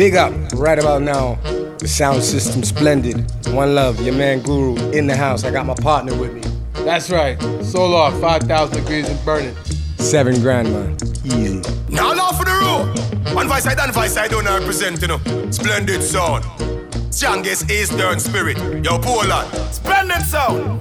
Big up right about now. The sound system splendid. One love, your man Guru in the house. I got my partner with me. That's right. Solar, 5,000 degrees and burning. Seven grand, man. Easy. Now, now for the road. One voice side and voice side don't represent, you know. Splendid sound. Strongest Eastern spirit. Yo, Poland. Splendid sound.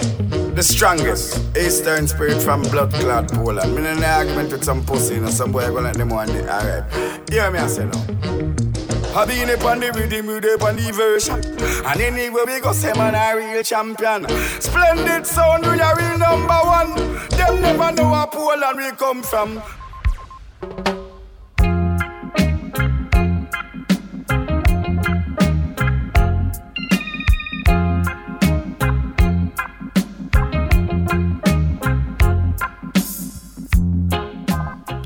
The strongest Eastern spirit from blood clot Poland. Me in an argument with some pussy, you know, some boy gonna let them one day. Alright. Hear me, I say no. I been up on the rhythm, we on the version. And anyway, we go say man a real champion. Splendid sound, we a real number one. Them never know Poland we come from.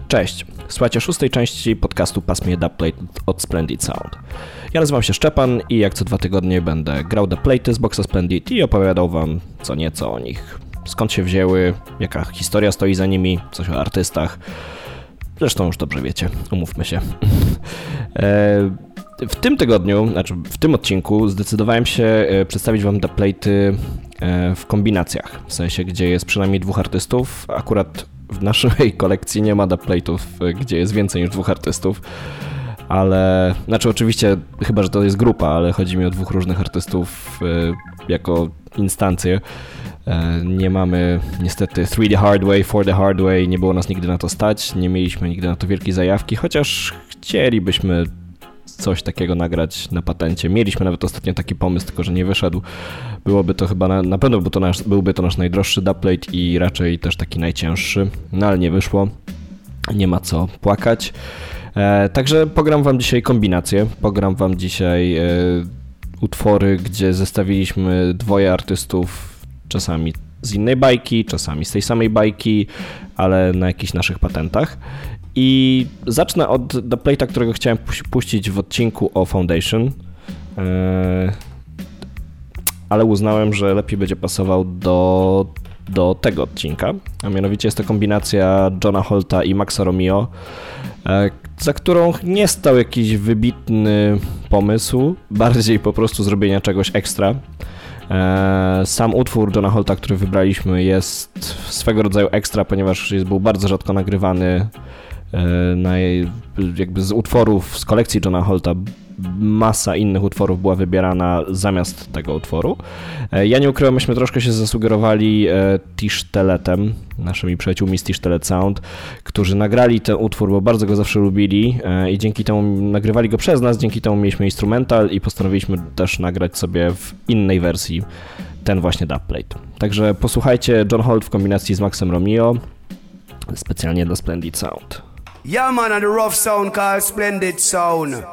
Cześć. Słuchajcie szóstej części podcastu Pasmie Dubplate od Splendid Sound. Ja nazywam się Szczepan i jak co dwa tygodnie będę grał Dubplate z Boxa Splendid i opowiadał wam co nieco o nich. Skąd się wzięły, jaka historia stoi za nimi, coś o artystach. Zresztą już dobrze wiecie, umówmy się. E, w tym tygodniu, znaczy w tym odcinku zdecydowałem się e, przedstawić wam Dubplate'y e, w kombinacjach, w sensie gdzie jest przynajmniej dwóch artystów. Akurat w naszej kolekcji nie ma dubplate'ów, gdzie jest więcej niż dwóch artystów, ale, znaczy oczywiście, chyba, że to jest grupa, ale chodzi mi o dwóch różnych artystów y, jako instancje. E, nie mamy niestety 3 the hard way, 4 the hard way, nie było nas nigdy na to stać, nie mieliśmy nigdy na to wielkiej zajawki, chociaż chcielibyśmy coś takiego nagrać na patencie. Mieliśmy nawet ostatnio taki pomysł, tylko że nie wyszedł. Byłoby to chyba, na, na pewno by to nasz, byłby to nasz najdroższy dubplate i raczej też taki najcięższy, no ale nie wyszło. Nie ma co płakać. E, także pogram wam dzisiaj kombinację. Pogram wam dzisiaj e, utwory, gdzie zestawiliśmy dwoje artystów, czasami z innej bajki, czasami z tej samej bajki, ale na jakichś naszych patentach. I zacznę od dubplate'a, którego chciałem puścić w odcinku o Foundation, e, ale uznałem, że lepiej będzie pasował do, do tego odcinka, a mianowicie jest to kombinacja Johna Holta i Maxa Romeo, e, za którą nie stał jakiś wybitny pomysł, bardziej po prostu zrobienia czegoś ekstra. E, sam utwór Johna Holta, który wybraliśmy, jest swego rodzaju ekstra, ponieważ był bardzo rzadko nagrywany E, na, jakby z utworów z kolekcji Johna Holta masa innych utworów była wybierana zamiast tego utworu. E, ja nie ukrywam, myśmy troszkę się zasugerowali e, Tiszteletem, naszymi przyjaciółmi z Tisztelet Sound, którzy nagrali ten utwór, bo bardzo go zawsze lubili i dzięki temu nagrywali go przez nas, dzięki temu mieliśmy instrumental i postanowiliśmy też nagrać sobie w innej wersji ten właśnie dubplate. Także posłuchajcie John Holt w kombinacji z Maxem Romeo, specjalnie dla Splendid Sound. Yeah, man, and the rough sound called Splendid Sound.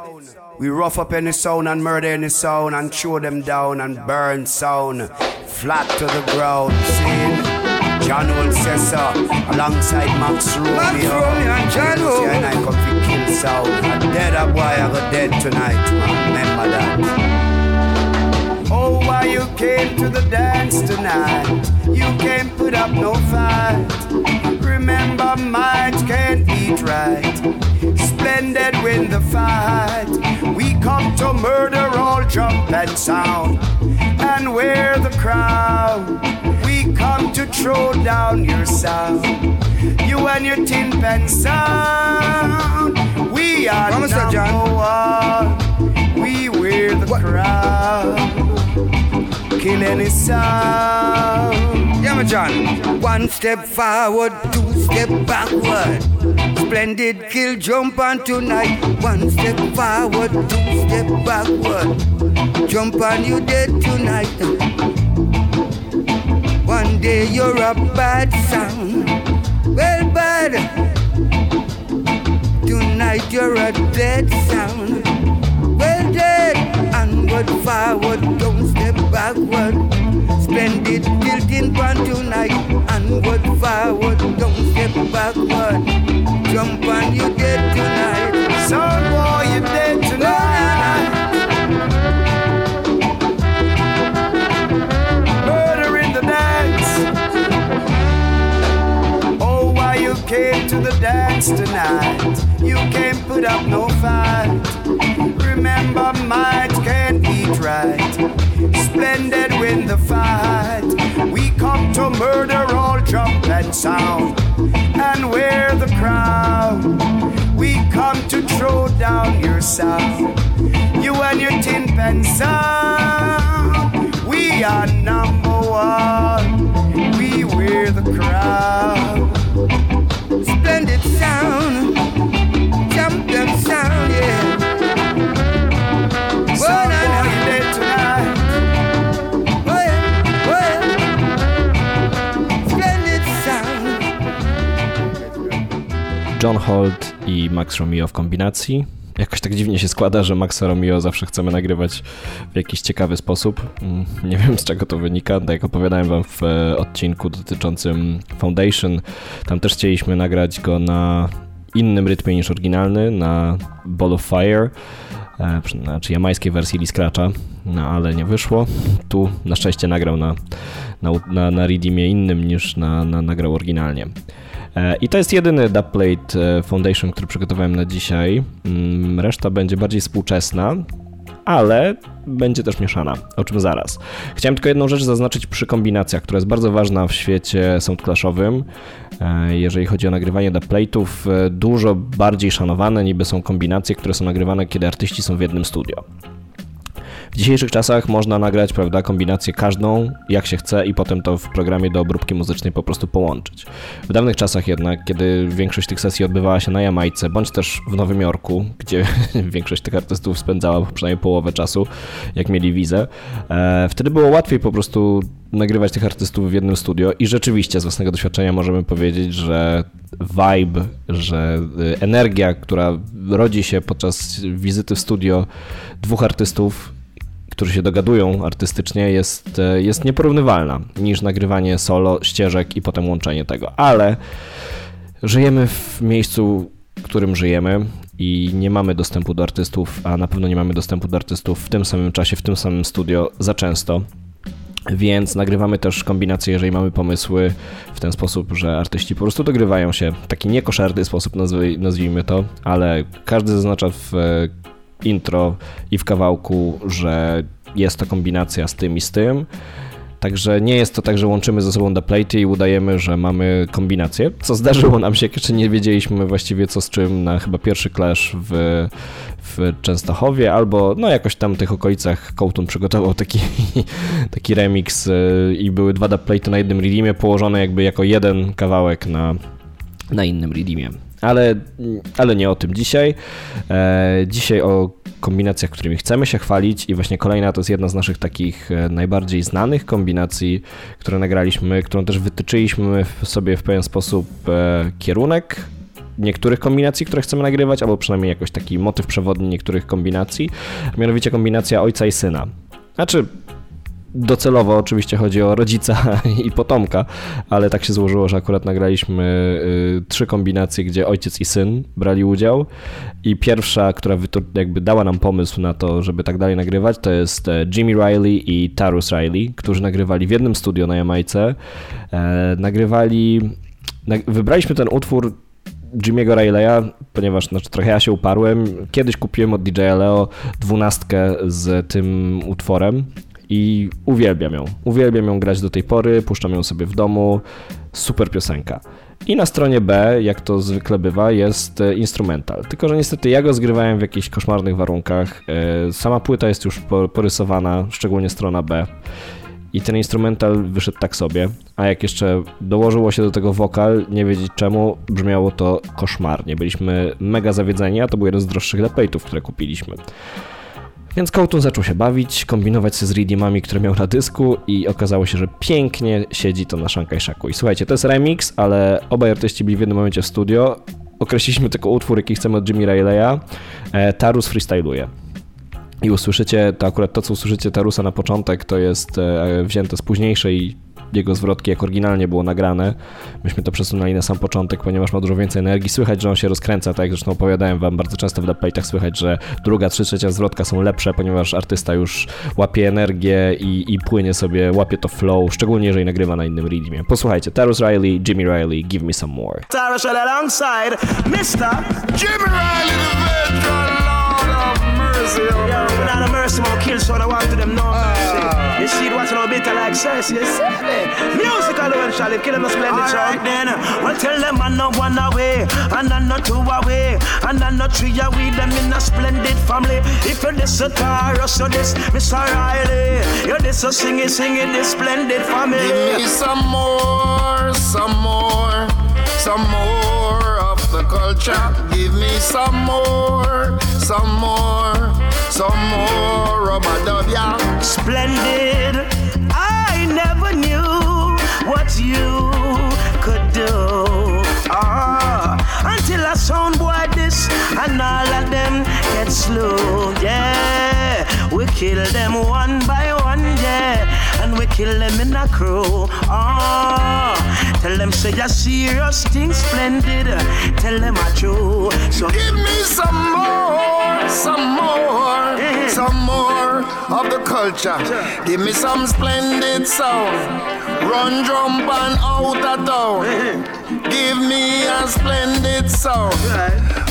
We rough up any sound and murder any sound and throw them down and burn sound flat to the ground. See? John Old says so, alongside Max Romeo. Max Romeo and John Old. and I come to kill sound. And dead a boy, I got dead tonight, man. Remember that. Oh, why you came to the dance tonight? You can't put up no fight remember might can't eat right. Splendid win the fight. We come to murder all jump and sound and wear the crown. We come to throw down your sound. You and your tin pen sound. We are Promise number one. We wear the what? crown. Kill any sound. Yeah, John. One step forward, two step backward. Splendid kill jump on tonight. One step forward, two step backward. Jump on you dead tonight. One day you're a bad sound. Well, bad. Tonight you're a dead sound. Well, dead. Onward, forward, don't step backward. Splendid tilting pan tonight. and Onward, forward, don't step backward. Jump on you dead tonight. Son boy, you dead tonight. Murder in the dance. Oh, why you came to the dance tonight? You can't put up no fight. Remember blended with the fight. We come to murder all jump and sound, and wear the crown. We come to throw down your sound, you and your tin pan sound. We are number one. We wear the crown. Splendid sound. John Holt i Max Romeo w kombinacji. Jakoś tak dziwnie się składa, że Maxa Romeo zawsze chcemy nagrywać w jakiś ciekawy sposób. Mm, Nie wiem z czego to wynika. Tak jak opowiadałem wam w e, odcinku dotyczącym Foundation, tam też chcieliśmy nagrać go na innym rytmie niż oryginalny, na Ball of Fire, e, znaczy jamańskiej wersji Lee Scratcha, no ale nie wyszło. Tu na szczęście nagrał na, na, na, na innym niż na, na, nagrał oryginalnie. E, I to jest jedyny dubplate e, Foundation, który przygotowałem na dzisiaj. Mm, Reszta będzie bardziej współczesna, ale będzie też mieszana, o czym zaraz. Chciałem tylko jedną rzecz zaznaczyć przy kombinacjach, która jest bardzo ważna w świecie soundclashowym. E, Jeżeli chodzi o nagrywanie dubplate'ów, dużo bardziej szanowane niby są kombinacje, które są nagrywane, kiedy artyści są w jednym studio. W dzisiejszych czasach można nagrać, prawda, kombinację każdą, jak się chce i potem to w programie do obróbki muzycznej po prostu połączyć. W dawnych czasach jednak, kiedy większość tych sesji odbywała się na Jamajce, bądź też w Nowym Jorku, gdzie większość tych artystów spędzała przynajmniej połowę czasu, jak mieli wizę, e, wtedy było łatwiej po prostu nagrywać tych artystów w jednym studio i rzeczywiście z własnego doświadczenia możemy powiedzieć, że vibe, że y, energia, która rodzi się podczas wizyty w studio dwóch artystów, którzy się dogadują artystycznie, jest, e, jest nieporównywalna niż nagrywanie solo, ścieżek i potem łączenie tego. Ale żyjemy w miejscu, w którym żyjemy i nie mamy dostępu do artystów, a na pewno nie mamy dostępu do artystów w tym samym czasie, w tym samym studio za często. Więc nagrywamy też kombinacje, jeżeli mamy pomysły w ten sposób, że artyści po prostu dogrywają się taki niekoszerny sposób, nazwijmy to, ale każdy zaznacza w e, intro i w kawałku, że jest to kombinacja z tym i z tym. Także nie jest to tak, że łączymy ze sobą dubplaty i udajemy, że mamy kombinację, co zdarzyło nam się, jeszcze nie wiedzieliśmy właściwie co z czym na chyba pierwszy clash w, w Częstochowie, albo no jakoś tam w tych okolicach Kołtun przygotował taki, taki remix y, i były dwa dubplaty na jednym redeemie położone jakby jako jeden kawałek na, na innym redeemie. Ale, ale nie o tym dzisiaj. E, dzisiaj o kombinacjach, którymi chcemy się chwalić i właśnie kolejna to jest jedna z naszych takich e, najbardziej znanych kombinacji, które nagraliśmy, którą też wytyczyliśmy sobie w pewien sposób e, kierunek niektórych kombinacji, które chcemy nagrywać, albo przynajmniej jakoś taki motyw przewodni niektórych kombinacji, mianowicie kombinacja ojca i syna. Znaczy, docelowo oczywiście chodzi o rodzica i potomka, ale tak się złożyło, że akurat nagraliśmy y, trzy kombinacje, gdzie ojciec i syn brali udział i pierwsza, która jakby dała nam pomysł na to, żeby tak dalej nagrywać, to jest e, Jimmy Riley i Tarus Riley, którzy nagrywali w jednym studio na Jamajce. E, nagrywali, nag- wybraliśmy ten utwór Jimmy'ego Rileya, ponieważ znaczy, trochę ja się uparłem. Kiedyś kupiłem od DJ Leo dwunastkę z tym utworem i uwielbiam ją. Uwielbiam ją grać do tej pory, puszczam ją sobie w domu. Super piosenka. I na stronie B, jak to zwykle bywa, jest e, instrumental. Tylko, że niestety ja go zgrywałem w jakichś koszmarnych warunkach. E, Sama płyta jest już po- porysowana, szczególnie strona B. I ten instrumental wyszedł tak sobie, a jak jeszcze dołożyło się do tego wokal, nie wiedzieć czemu, brzmiało to koszmarnie. Byliśmy mega zawiedzeni, a to był jeden z droższych leplejtów, które kupiliśmy. Więc Kołtun zaczął się bawić, kombinować się z redeemami, które miał na dysku i okazało się, że pięknie siedzi to na Shanghai Shaku. I słuchajcie, to jest remix, ale obaj artyści byli w jednym momencie w studio. Określiliśmy tylko utwór, jaki chcemy od Jimmy Rileya. E, Tarus freestyluje. I usłyszycie, to akurat to, co usłyszycie Tarusa na początek, to jest e, wzięte z późniejszej jego zwrotki, jak oryginalnie było nagrane. Myśmy to przesunęli na sam początek, ponieważ ma dużo więcej energii. Słychać, że on się rozkręca, tak jak zresztą opowiadałem wam bardzo często w dubplate'ach, słychać, że druga, trzy, trzecia zwrotka są lepsze, ponieważ artysta już łapie energię i, i płynie sobie, łapie to flow, szczególnie jeżeli nagrywa na innym rytmie. Posłuchajcie, Tarus Riley, Jimmy Riley, Give Me Some More. Tara Shell alongside Mr. Jimmy Riley, the veteran, mercy. Yo, we're not a mercy, man. Kill son. I want to them know. Ah. You seed watching a bit like Cersei. You see me? Musical when shall it kill them a splendid All right then, well tell them I know one away, and I know two away, and I know three away. Them in a splendid family. If you're this a Taurus, so this Mr. Riley, you're this a singing, singing this splendid family. Give me some more, some more, some more of the culture. Give me some more, some more, some more rubber dub, yeah. Splendid, I never knew what you could do. Ah, until I sound boy this and all of them get slew. Yeah, we kill them one by one, yeah, kill them in a crew. Ah, tell them say a serious thing, splendid. Tell them a true. So Give me some more, some more, some more of the culture. Give me some splendid sound. Run drum band out of town. Give me a splendid sound.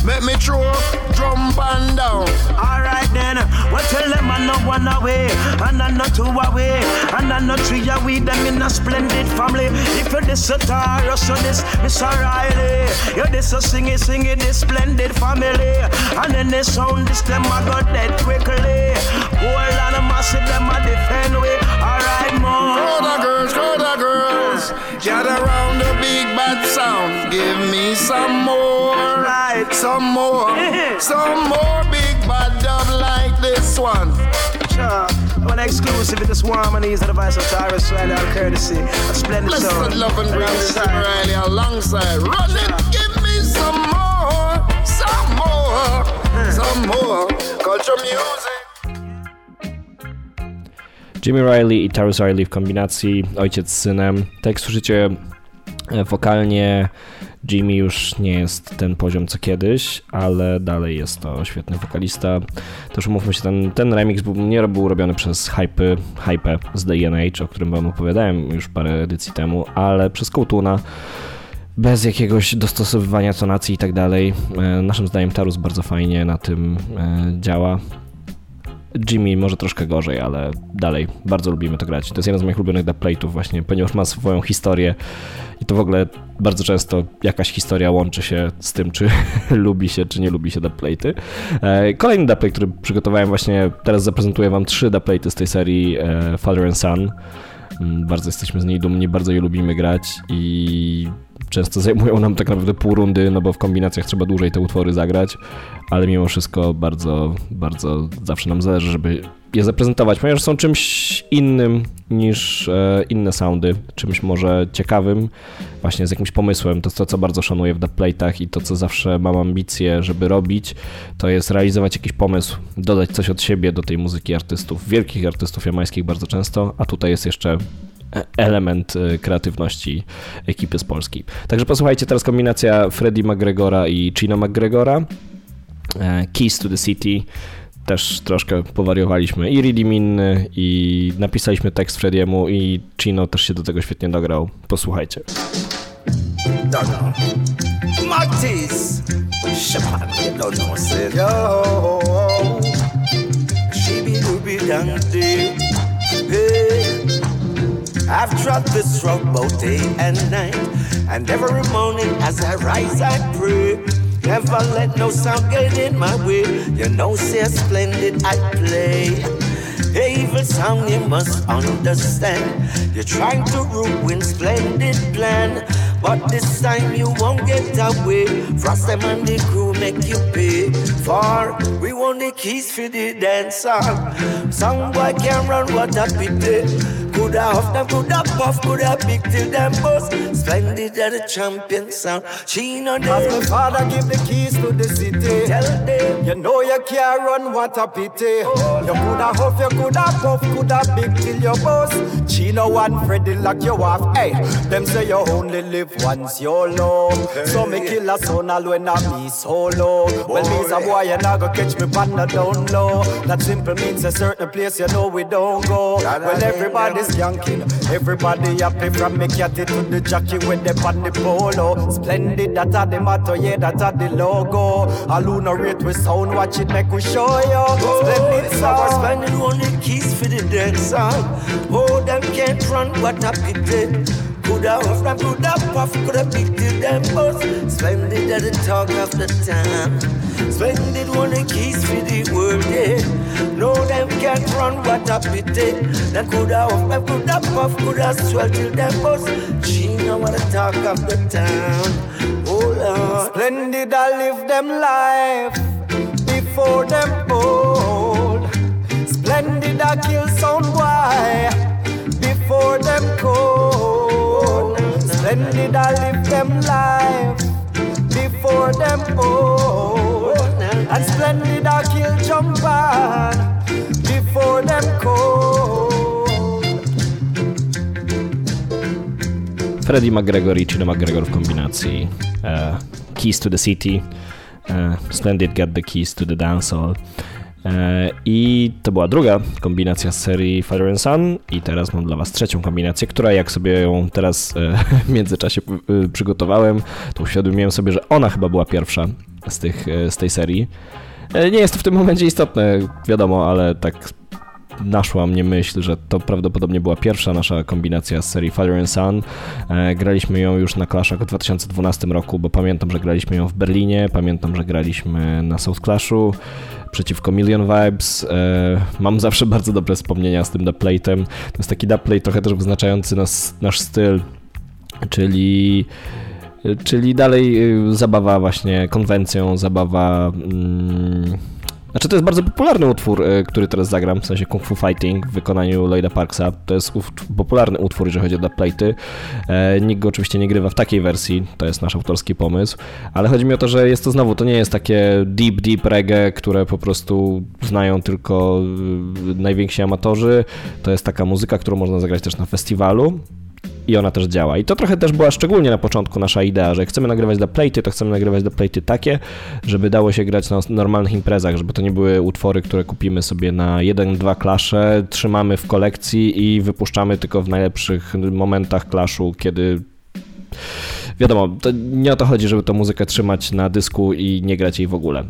Make me throw drum band down. Alright then, well tell them I know one away, and I know two away, and I know three away. Them in a splendid family. If you're this a Taurus, so this Miss O'Reilly. You're this a singing, singing this splendid family. And then they sound this them I got dead quickly. Whole lot of massive them I defend we. Alright, more. Of girls, of girls. Gather round the big bad sound. Give me some more. Right. Some more. some more big bad dub like this one. Sure. One exclusive with the swarm and these are the vice of Tyrus Riley out courtesy. A splendid Blessed sound. love and grace, Tim Alongside. Riley alongside. Run it, give me some more, some more, hmm. some more culture music. Jimmy Riley i Tarus Riley w kombinacji, ojciec z synem. Tak jak słyszycie, wokalnie Jimmy już nie jest ten poziom co kiedyś, ale dalej jest to świetny wokalista. Też umówmy się, ten, ten remix nie był robiony przez Hype, Hype z The NH, o którym wam opowiadałem już parę edycji temu, ale przez Kołtuna bez jakiegoś dostosowywania tonacji i tak dalej. E, Naszym zdaniem Tarus bardzo fajnie na tym e, działa. Jimmy może troszkę gorzej, ale dalej bardzo lubimy to grać. To jest jeden z moich ulubionych dubplate'ów właśnie, ponieważ ma swoją historię i to w ogóle bardzo często jakaś historia łączy się z tym, czy lubi się, czy nie lubi się dubplate'y. E, Kolejny dubplate, który przygotowałem właśnie, teraz zaprezentuję wam trzy dubplate'y z tej serii e, Father and Son. Mm, Bardzo jesteśmy z niej dumni, bardzo je lubimy grać i często zajmują nam tak naprawdę pół rundy, no bo w kombinacjach trzeba dłużej te utwory zagrać, ale mimo wszystko bardzo, bardzo zawsze nam zależy, żeby je zaprezentować, ponieważ są czymś innym niż e, inne soundy, czymś może ciekawym, właśnie z jakimś pomysłem. To, to co bardzo szanuję w dubplate'ach i to, co zawsze mam ambicje, żeby robić, to jest realizować jakiś pomysł, dodać coś od siebie do tej muzyki artystów, wielkich artystów jamańskich bardzo często, a tutaj jest jeszcze element e, kreatywności ekipy z Polski. Także posłuchajcie teraz kombinacja Freddie McGregora i Chino McGregora. E, Keys to the City. Też troszkę powariowaliśmy i Redeem inny i napisaliśmy tekst Frediemu i Chino też się do tego świetnie dograł. Posłuchajcie. Dandy. Hey. I've trod this road both day and night, and every morning as I rise, I pray. Never let no sound get in my way. You know, say splendid I play. Evil sound you must understand. You're trying to ruin splendid plan. But this time you won't get away. Frost them and the crew make you pay. For we want the keys for the dancer. Some boy can run what a pity. Coulda huff them, coulda puff, coulda big till them bust. Splendid at the champion sound. She know As them. my father give the keys to the city. Tell them. You know you can't run, what a pity. You coulda huff, you coulda puff, coulda big till you bust. Chino and Freddy like you off. Hey, them say you only live once, YOLO. So me kill a son all when I me solo. Well, me's a boy, you not go catch me pan the down low. That simple means a certain place you know we don't go. Well, everybody's yanking. Everybody happy from me catty to the jockey with the on the polo. Splendid, that are the motto, yeah, that are the logo. A lunar rate with sound, watch it make we show you. Splendid oh, Our sound. spending only keys for the dead song. Oh, them can't run, what a pity. Coulda off, them coulda puff, coulda beat to them boss. Splendid at the talk of the town. Splendid only keys for the world, yeah. No, them can't run, what a pity. Them coulda off, them coulda puff, coulda swell till them boss. Gina, what the talk of the town. Oh, Lord. Splendid, I live them life before them old. Splendid, I kill sound boy before them cold. Splendid, I live them life before them old. And splendid, I kill jump before them cold. Freddie McGregor i Chino McGregor w kombinacji e, uh, Keys to the City, e, Splendid Get the Keys to the Dancehall. E, I to była druga kombinacja z serii Fire and Sun i teraz mam dla was trzecią kombinację, która jak sobie ją teraz e, w międzyczasie e, przygotowałem, to uświadomiłem sobie, że ona chyba była pierwsza z, tych, e, z tej serii. E, Nie jest to w tym momencie istotne, wiadomo, ale tak naszła mnie myśl, że to prawdopodobnie była pierwsza nasza kombinacja z serii Fire and Sun. E, graliśmy ją już na Clashach w 2012 roku, bo pamiętam, że graliśmy ją w Berlinie, pamiętam, że graliśmy na South Clashu przeciwko Million Vibes. E, mam zawsze bardzo dobre wspomnienia z tym dubplate'em. To jest taki dubplate trochę też wyznaczający nas, nasz styl, czyli Czyli dalej y, zabawa właśnie konwencją, zabawa. Mm, znaczy to jest bardzo popularny utwór, y, który teraz zagram, w sensie Kung Fu Fighting w wykonaniu Lloyda Parksa. To jest popularny utwór, jeżeli chodzi o dubplate'y. E, nikt go oczywiście nie grywa w takiej wersji, to jest nasz autorski pomysł, ale chodzi mi o to, że jest to znowu, to nie jest takie deep, deep reggae, które po prostu znają tylko y, najwięksi amatorzy. To jest taka muzyka, którą można zagrać też na festiwalu i ona też działa. I to trochę też była szczególnie na początku nasza idea, że jak chcemy nagrywać dla playty, to chcemy nagrywać dla playty takie, żeby dało się grać na normalnych imprezach, żeby to nie były utwory, które kupimy sobie na jeden, dwa klasze, trzymamy w kolekcji i wypuszczamy tylko w najlepszych momentach klaszu, kiedy wiadomo, to nie o to chodzi, żeby tę muzykę trzymać na dysku i nie grać jej w ogóle.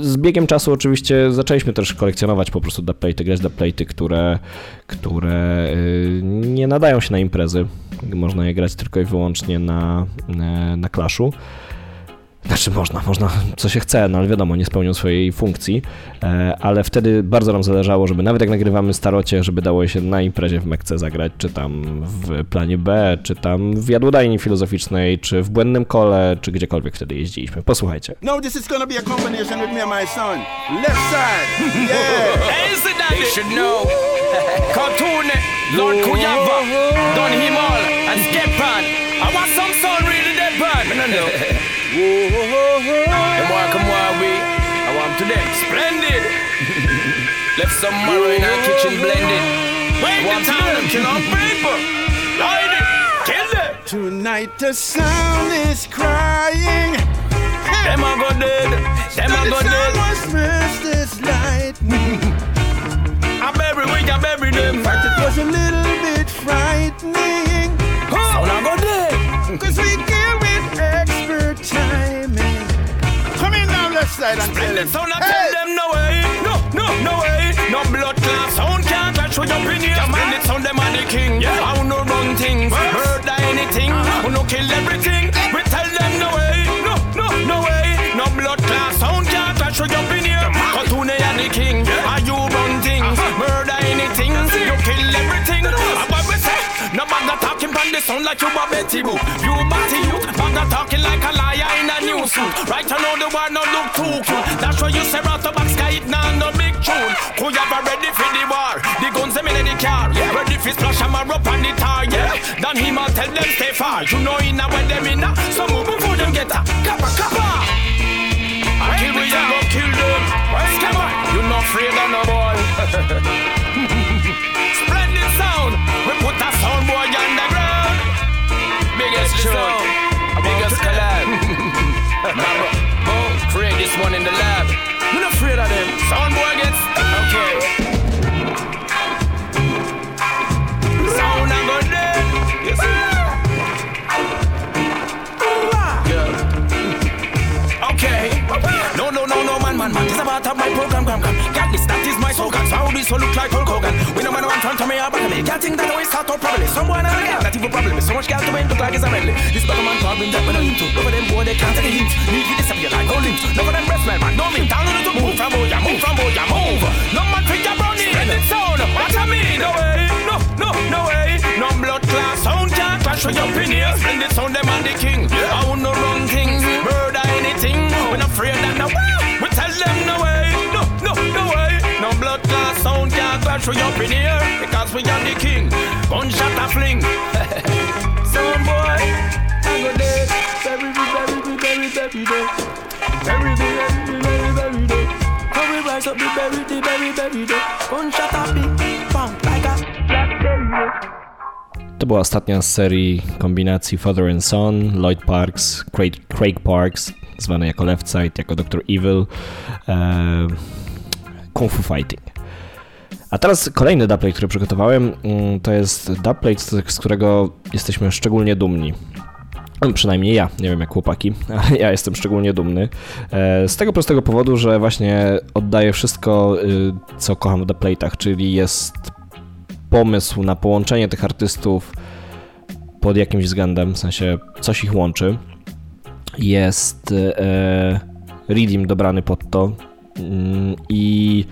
Z biegiem czasu oczywiście zaczęliśmy też kolekcjonować po prostu dubplate'y, grać dubplate'y, które, które y, nie nadają się na imprezy. Można je grać tylko i wyłącznie na, na, na Clashu. Znaczy można, można co się chce, no ale wiadomo, nie spełnią swojej funkcji, e, ale wtedy bardzo nam zależało, żeby nawet jak nagrywamy starocie, żeby dało się na imprezie w Mekce zagrać, czy tam w planie B, czy tam w jadłodajni filozoficznej, czy w Błędnym Kole, czy gdziekolwiek wtedy jeździliśmy. Posłuchajcie. No, this is gonna be a combination with me and my son. Left side, yeah. Hey, is it that they should know? Cartoon, Lord Kuyava, Don Himal, and Skepan. I want some sound really dead bad. Left some marrow in our kitchen blended. Wait the time, kill off people. Light it, kill them. Tonight the sound is crying. Them a go dead, them a go the sound dead. was first as lightning. I bury we, I bury them. But it was a little bit frightening. Sound a go dead. Cause we deal with expert timing. Come in now, left side and tell Splendid them. sound, I tell up in here. Splendid sound, them are the king. I will no run things, murder anything. Uh-huh. Who no kill everything. We tell them no way, no, no, no way. No blood clot sound can't touch with up in here. Cartoon and the king. Are you run things, uh-huh. murder anything. You kill everything. And what we say? No bother talking from the sound like you a Betty Boop. You batty youth, talking like a liar in a new suit. Right I know the one no look too cute. That's why you say the back sky it now no big tune. Who you ever ready for the war? The guns them in the car. Yeah. Ready for splash them up on the tar, yeah. Then him a tell them stay far. You know in a where them in a. So move before them get a kappa kappa. I kill we you go kill them. Come on, you not afraid of no boy. Splendid sound. We put a sound boy on the ground. Biggest tune. first one in the lab. We not afraid of them. Soundboy gets okay. Sound and go dead. Yes. Yeah. Okay. No, no, no, no, man, man, man. This about my program, program. gram one look like Hulk Hogan. We no man one front to me or back me. Can't think that always start out probably. Someone a girl, that even problem. So much girl to me look like it's a medley. This bugger man problem that we no into. Of them boy they can't take a hint. Need to disappear like no. None of them breath smell bad. No me. Down to move from boy, move from boy, move. No man think you're running. Splendid sound. What I mean? No way, no, no, no way. No blood class sound can't clash with your opinion. Splendid sound, them and the king. I will no run things, murder anything. We're not afraid that no We tell them way, no, can't clash with your opinion. Because we are the king. Gunshot a fling. Some boy, I go dead. Bury me, bury me, bury, bury, bury. Bury me, bury me, bury, bury, bury. How we rise up the bury, the bury, bury, bury. Gunshot a big bang like a black. To była ostatnia z serii kombinacji Father and Son, Lloyd Parks, Craig, Craig Parks, zwany jako Left Side, jako Dr. Evil, e, Kung Fu Fighting. A teraz kolejny dubplate, który przygotowałem, mm, to jest dubplate, z którego jesteśmy szczególnie dumni. No, przynajmniej ja, nie wiem jak chłopaki, ale ja jestem szczególnie dumny. E, z tego prostego powodu, że właśnie oddaję wszystko, y, co kocham w dubplate'ach, czyli jest pomysł na połączenie tych artystów pod jakimś względem, w sensie coś ich łączy. Jest e, reading dobrany pod to mm, i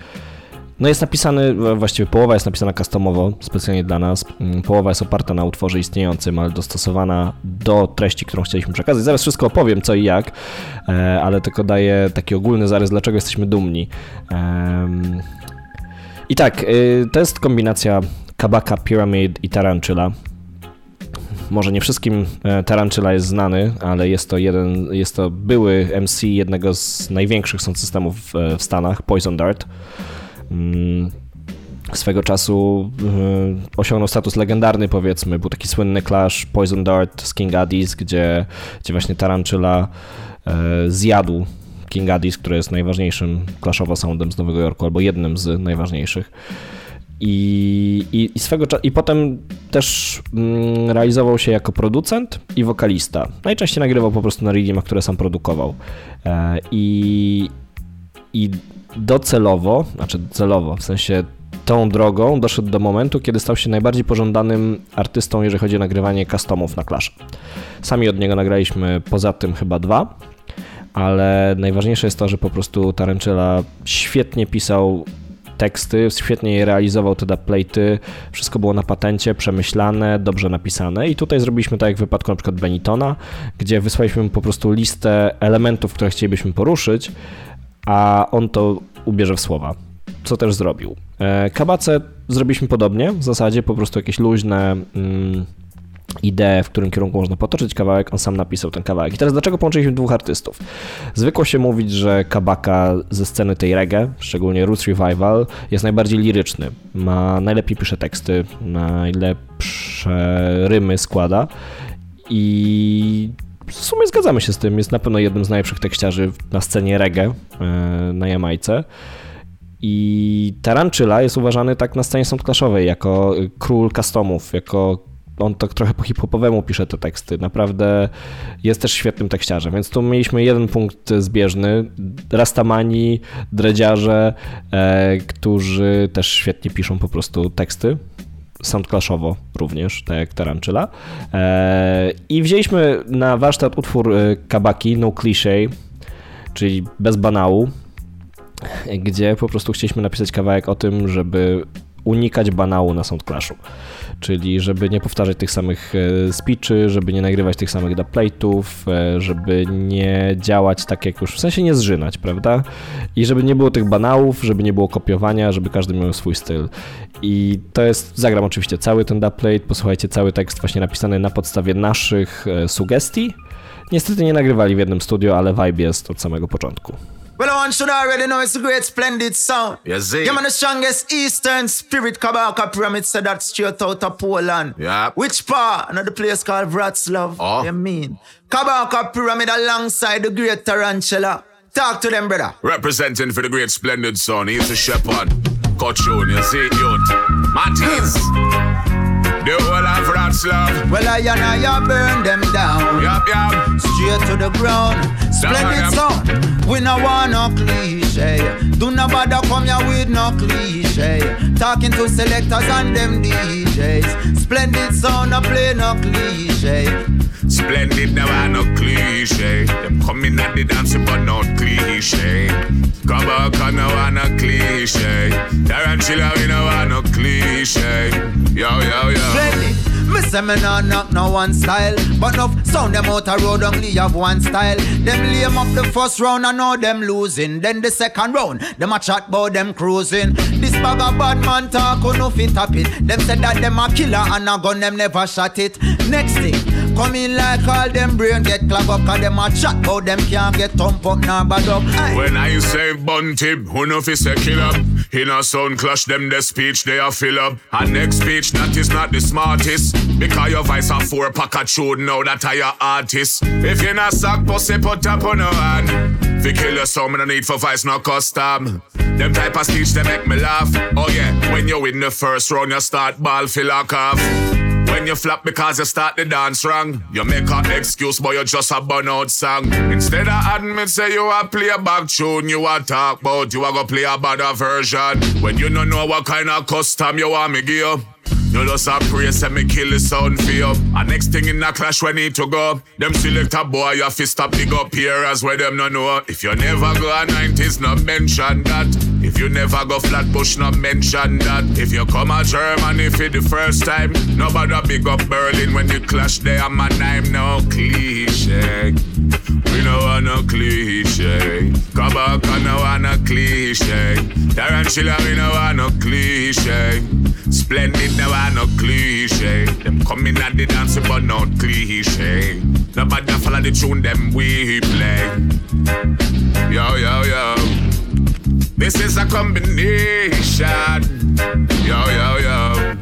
no jest napisany, właściwie połowa jest napisana customowo, specjalnie dla nas. Mm, połowa jest oparta na utworze istniejącym, ale dostosowana do treści, którą chcieliśmy przekazać. Zaraz wszystko opowiem, co i jak, e, ale tylko daję taki ogólny zarys, dlaczego jesteśmy dumni. I tak, y, to jest kombinacja Kabaka, Pyramid i Tarantula. Może nie wszystkim e, Tarantula jest znany, ale jest to jeden, jest to były MC jednego z największych są systemów w Stanach, Poison Dart. Mm, swego czasu e, osiągnął status legendarny, powiedzmy. Był taki słynny clash Poison Dart z King Addis, gdzie, gdzie właśnie Tarantula e, zjadł King Addis, który jest najważniejszym clashowo soundem z Nowego Jorku, albo jednym z najważniejszych. I, i, i, swego I potem też mm, realizował się jako producent i wokalista. Najczęściej nagrywał po prostu na readimach, które sam produkował. E, I, I docelowo, znaczy celowo, w sensie tą drogą doszedł do momentu, kiedy stał się najbardziej pożądanym artystą, jeżeli chodzi o nagrywanie customów na Clash. Sami od niego nagraliśmy poza tym chyba dwa, ale najważniejsze jest to, że po prostu Tarantula świetnie pisał teksty, świetnie je realizował te dubplate'y, wszystko było na patencie, przemyślane, dobrze napisane i tutaj zrobiliśmy tak jak w wypadku przykład Benitona, gdzie wysłaliśmy po prostu listę elementów, które chcielibyśmy poruszyć, a on to ubierze w słowa, co też zrobił. E, Kabace zrobiliśmy podobnie, w zasadzie po prostu jakieś luźne... Mm, ideę, w którym kierunku można potoczyć kawałek, on sam napisał ten kawałek. I teraz dlaczego połączyliśmy dwóch artystów? Zwykło się mówić, że Kabaka ze sceny tej reggae, szczególnie Roots Revival, jest najbardziej liryczny. Ma najlepiej pisze teksty, najlepsze rymy składa i w sumie zgadzamy się z tym. Jest na pewno jednym z najlepszych tekściarzy na scenie reggae e, na Jamajce. I Tarantula jest uważany tak na scenie soundclashowej jako król customów, jako on tak trochę po hip-hopowemu pisze te teksty. Naprawdę jest też świetnym tekściarzem, więc tu mieliśmy jeden punkt zbieżny. Rastamani, dredziarze, e, którzy też świetnie piszą po prostu teksty. Soundclashowo również, tak jak Tarantula. E, I wzięliśmy na warsztat utwór e, Kabaki, No Cliché, czyli bez banału, gdzie po prostu chcieliśmy napisać kawałek o tym, żeby unikać banału na Soundclashu czyli żeby nie powtarzać tych samych e, speeczy, żeby nie nagrywać tych samych dubplate'ów, e, żeby nie działać tak jak już, w sensie nie zżynać, prawda? I żeby nie było tych banałów, żeby nie było kopiowania, żeby każdy miał swój styl. I to jest, zagram oczywiście cały ten dubplate, posłuchajcie cały tekst właśnie napisany na podstawie naszych e, sugestii. Niestety nie nagrywali w jednym studio, ale vibe jest od samego początku. Well, I one should already know it's a great, splendid sound. Yes, see. Yeah, man, the strongest Eastern Spirit Kabaka Pyramid said that straight out of Poland. Yeah. Which part? Another place called Wroclaw. Oh. You mean? Kabaka Pyramid alongside the great Tarantula. Talk to them, brother. Representing for the great, splendid sound, he's a shepherd. Cochon, you see, youth. Matties. The whole of rats love. Well, I and I burn them down. Yup, yup. Straight to the ground. Splendid sound. We no want no cliche. cliche. Do not bother come here with no cliche. Talking to selectors and them DJs. Splendid sound, I play no cliche. Splendid, now no cliche. Them coming at the dance, but not cliche. Come back, I know I no cliche. Tarantula, we know I no cliche. Yo, yo, yo. Splendid. Me say me nah knock no one style But no sound them out a road only have one style Them lame up the first round and now them losing Then the second round, them a chat bout them cruising This bag of bad man talk who no fit up it Them said that them a killer and a gun them never shot it Next thing, come in like all them brain get clog up Cause them a chat bout them can't get thump up nor bad up Aye. When I say bunty, who know fi say kill up? In a sound clash, them the speech they a fill up. And next speech that is not the smartest. Because your voice a four pack tune now that I your artist. If you not suck pussy, put up on no hand. Fi kill your soul, me no need for voice, no custom. Them type of speech they make me laugh. Oh yeah, when you win the first round, you start ball feel like off. When you flap because you start the dance wrong, you make an excuse, but you're just a burn song. Instead of admit say you a play a back tune, you a talk about you a go play a better version. When you don't know what kind of custom you want me give you. Just a pray say me kill the sound for you. And next thing in the clash we need to go. Them select a boy, you fi stop big up here as where them no know. If you never go a 90s, not mention that. If you never go Flatbush, not mention that. If you come a Germany for the first time, nobody big up Berlin when you clash there. I'm no cliche. We no want no cliche. Kabaka no want no cliche. Tarantula, we no want no cliche. Splendid, no want no cliche. Them coming at the dance, but not cliche. Nobody follow the tune, them we play. Yo, yo, yo. This is a combination. Yo, yo, yo.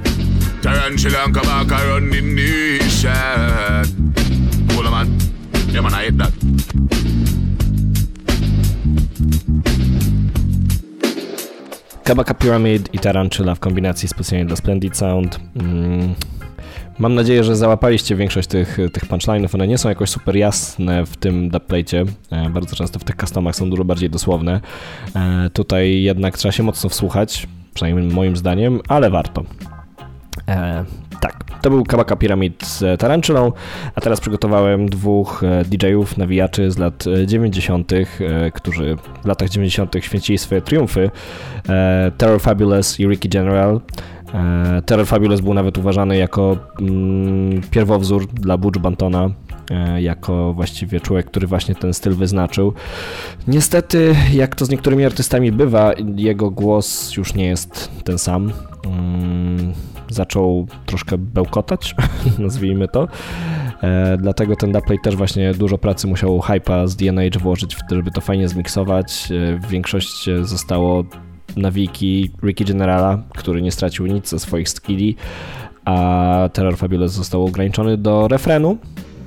Tarantula and Kabaka run the nation. Cool, man. Yeah, man, I hate that. Kabaka Pyramid i Tarantula w kombinacji specjalnie dla Splendid Sound. Mm. Mam nadzieję, że załapaliście większość tych, tych punchline'ów. One nie są jakoś super jasne w tym dubplate'cie. E, Bardzo często w tych customach są dużo bardziej dosłowne. E, Tutaj jednak trzeba się mocno wsłuchać, przynajmniej moim zdaniem, ale warto. E, tak, to był Kabaka Pyramid z Tarantulą, a teraz przygotowałem dwóch DJ-ów, nawijaczy z lat e, 90., e, którzy w latach 90. święcili swoje triumfy. Terror Fabulous i Ricky General. E, Terror Fabulous był nawet uważany jako mm, pierwowzór dla Butch Bantona, e, jako właściwie człowiek, który właśnie ten styl wyznaczył. Niestety, jak to z niektórymi artystami bywa, jego głos już nie jest ten sam. Mm, zaczął troszkę bełkotać, nazwijmy to. E, dlatego ten Duplay też właśnie dużo pracy musiał hypa z DNH włożyć, w żeby to fajnie zmiksować. Większość e, zostało nawiki Ricky Generala, który nie stracił nic ze swoich skilli, a Terror Fabulous został ograniczony do refrenu,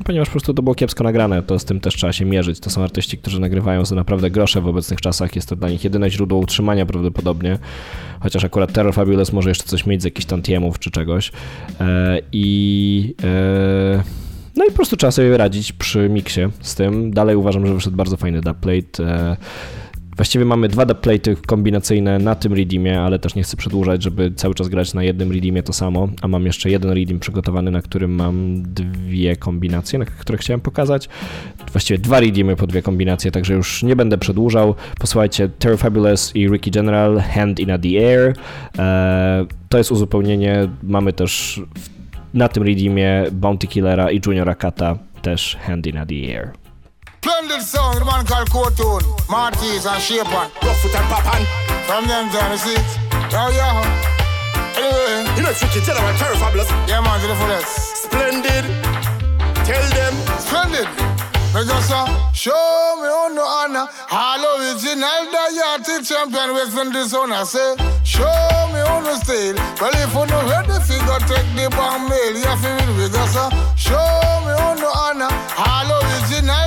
ponieważ po prostu to było kiepsko nagrane, to z tym też trzeba się mierzyć. To są artyści, którzy nagrywają za naprawdę grosze w obecnych czasach, jest to dla nich jedyne źródło utrzymania prawdopodobnie, chociaż akurat Terror Fabulous może jeszcze coś mieć z jakichś tantiemów czy czegoś. E, I... E, no i po prostu trzeba sobie radzić przy miksie z tym. Dalej uważam, że wyszedł bardzo fajny dubplate. Właściwie mamy dwa dubplaty kombinacyjne na tym redeemie, ale też nie chcę przedłużać, żeby cały czas grać na jednym redeemie to samo, a mam jeszcze jeden redeem przygotowany, na którym mam dwie kombinacje, na które chciałem pokazać. Właściwie dwa redeemy po dwie kombinacje, także już nie będę przedłużał. Posłuchajcie Terror Fabulous i Ricky General, Hand in the Air. Eee, to jest uzupełnienie. Mamy też na tym redeemie Bounty Killera i Juniora Kata, też Hand in the Air. Splendid song, the man called Cartoon, Marty's and Shapan. Rough foot and Papan. From them time, you see. Yo, yo. Anyway. You know it's Ricky General, Terror Fabulous. Yeah, man, to the fullest. Splendid. Tell them. Splendid. Me just uh, show me on no honor. All original, the yachty champion, West Indies on I say. Show me on the style. Well, if you know where ready, figure take the bomb mail. You feel me, just uh, show me on no honor. All original, the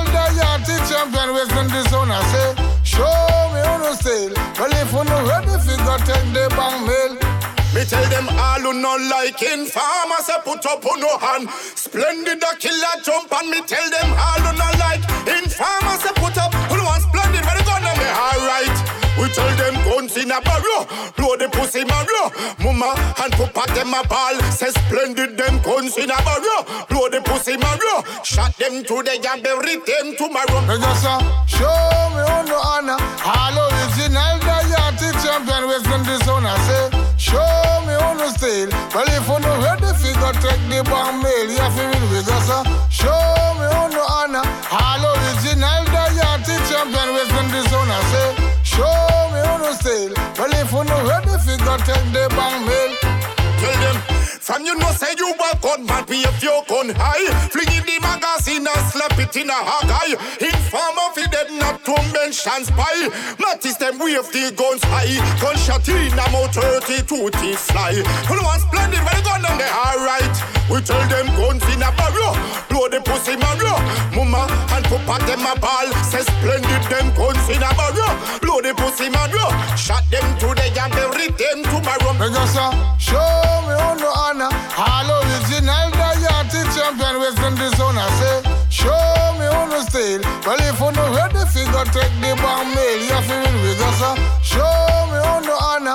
champion, West Indies on I say. Show me on the style. Well, if you know ready, figure take the bomb mail. Me tell them all who no like informer say put up on no hand. Splendid a killer jump and me tell them all who no like informer say put up. Who no want splendid? Where they gonna me alright? We tell them guns in a barrel, blow the pussy Mario. Mama and papa them a ball, say splendid them guns in a barrel, blow the pussy Mario. Shot them today and bury them tomorrow. Hey, just uh, show me on the honor. All original, yachty champion, Western Dishonor. Say, show me on the style. Well, if you know where the figure, take the bomb mail. You have to read with us. uh, Show if you where the figure, take the bang mail. Tell them, from you know say you a gunman, be if you gun high. Fling in the magazine and slap it in a hog eye. Informer fi not to mention spy. Mattis them wave the guns high. Gunshot in a mouth 32 teeth fly. Who want splendid when the gun on the alright. We tell them guns in a barrel. Blow the pussy Mario. Mama and papa them a ball. Say splendid them guns in a barrel. Blow the pussy Mario. Shot them today and bury them tomorrow. Just uh, show me on the honor. All original, the champion, Western Dishonor. Say, show me on the style. Well, the the bomb mail. You read with us. uh, Show me on the honor.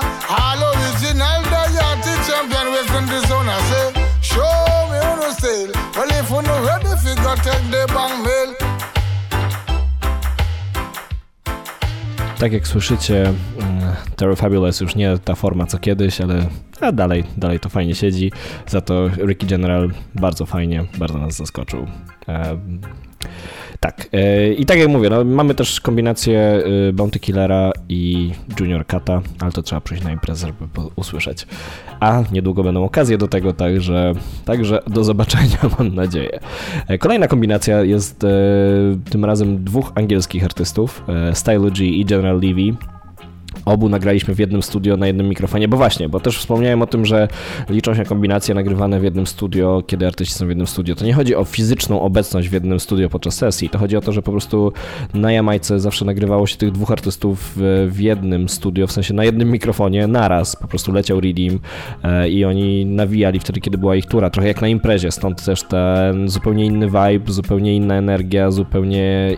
The yachty champion, Western Dishonor. Say, show me on the. Well, if you know where the figure, take the bomb mail. Tak jak słyszycie, mm, Terror Fabulous już nie ta forma co kiedyś, ale a dalej, dalej to fajnie siedzi. Za to Ricky General bardzo fajnie, bardzo nas zaskoczył. Em, tak, e, i tak jak mówię, no, mamy też kombinację e, Bounty Killera i Junior Kata, ale to trzeba przyjść na imprezę, żeby usłyszeć. A niedługo będą okazje do tego, także, także do zobaczenia, mam nadzieję. E, Kolejna kombinacja jest tym razem dwóch angielskich artystów, Stylo G i General Levy. Obu nagraliśmy w jednym studio na jednym mikrofonie, bo właśnie, bo też wspomniałem o tym, że liczą się kombinacje nagrywane w jednym studio, kiedy artyści są w jednym studio. To nie chodzi o fizyczną obecność w jednym studio podczas sesji, to chodzi o to, że po prostu na Jamajce zawsze nagrywało się tych dwóch artystów w, jednym studio, w sensie na jednym mikrofonie, naraz, po prostu leciał Redeem e, i oni nawijali wtedy, kiedy była ich tura, trochę jak na imprezie, stąd też ten zupełnie inny vibe, zupełnie inna energia, zupełnie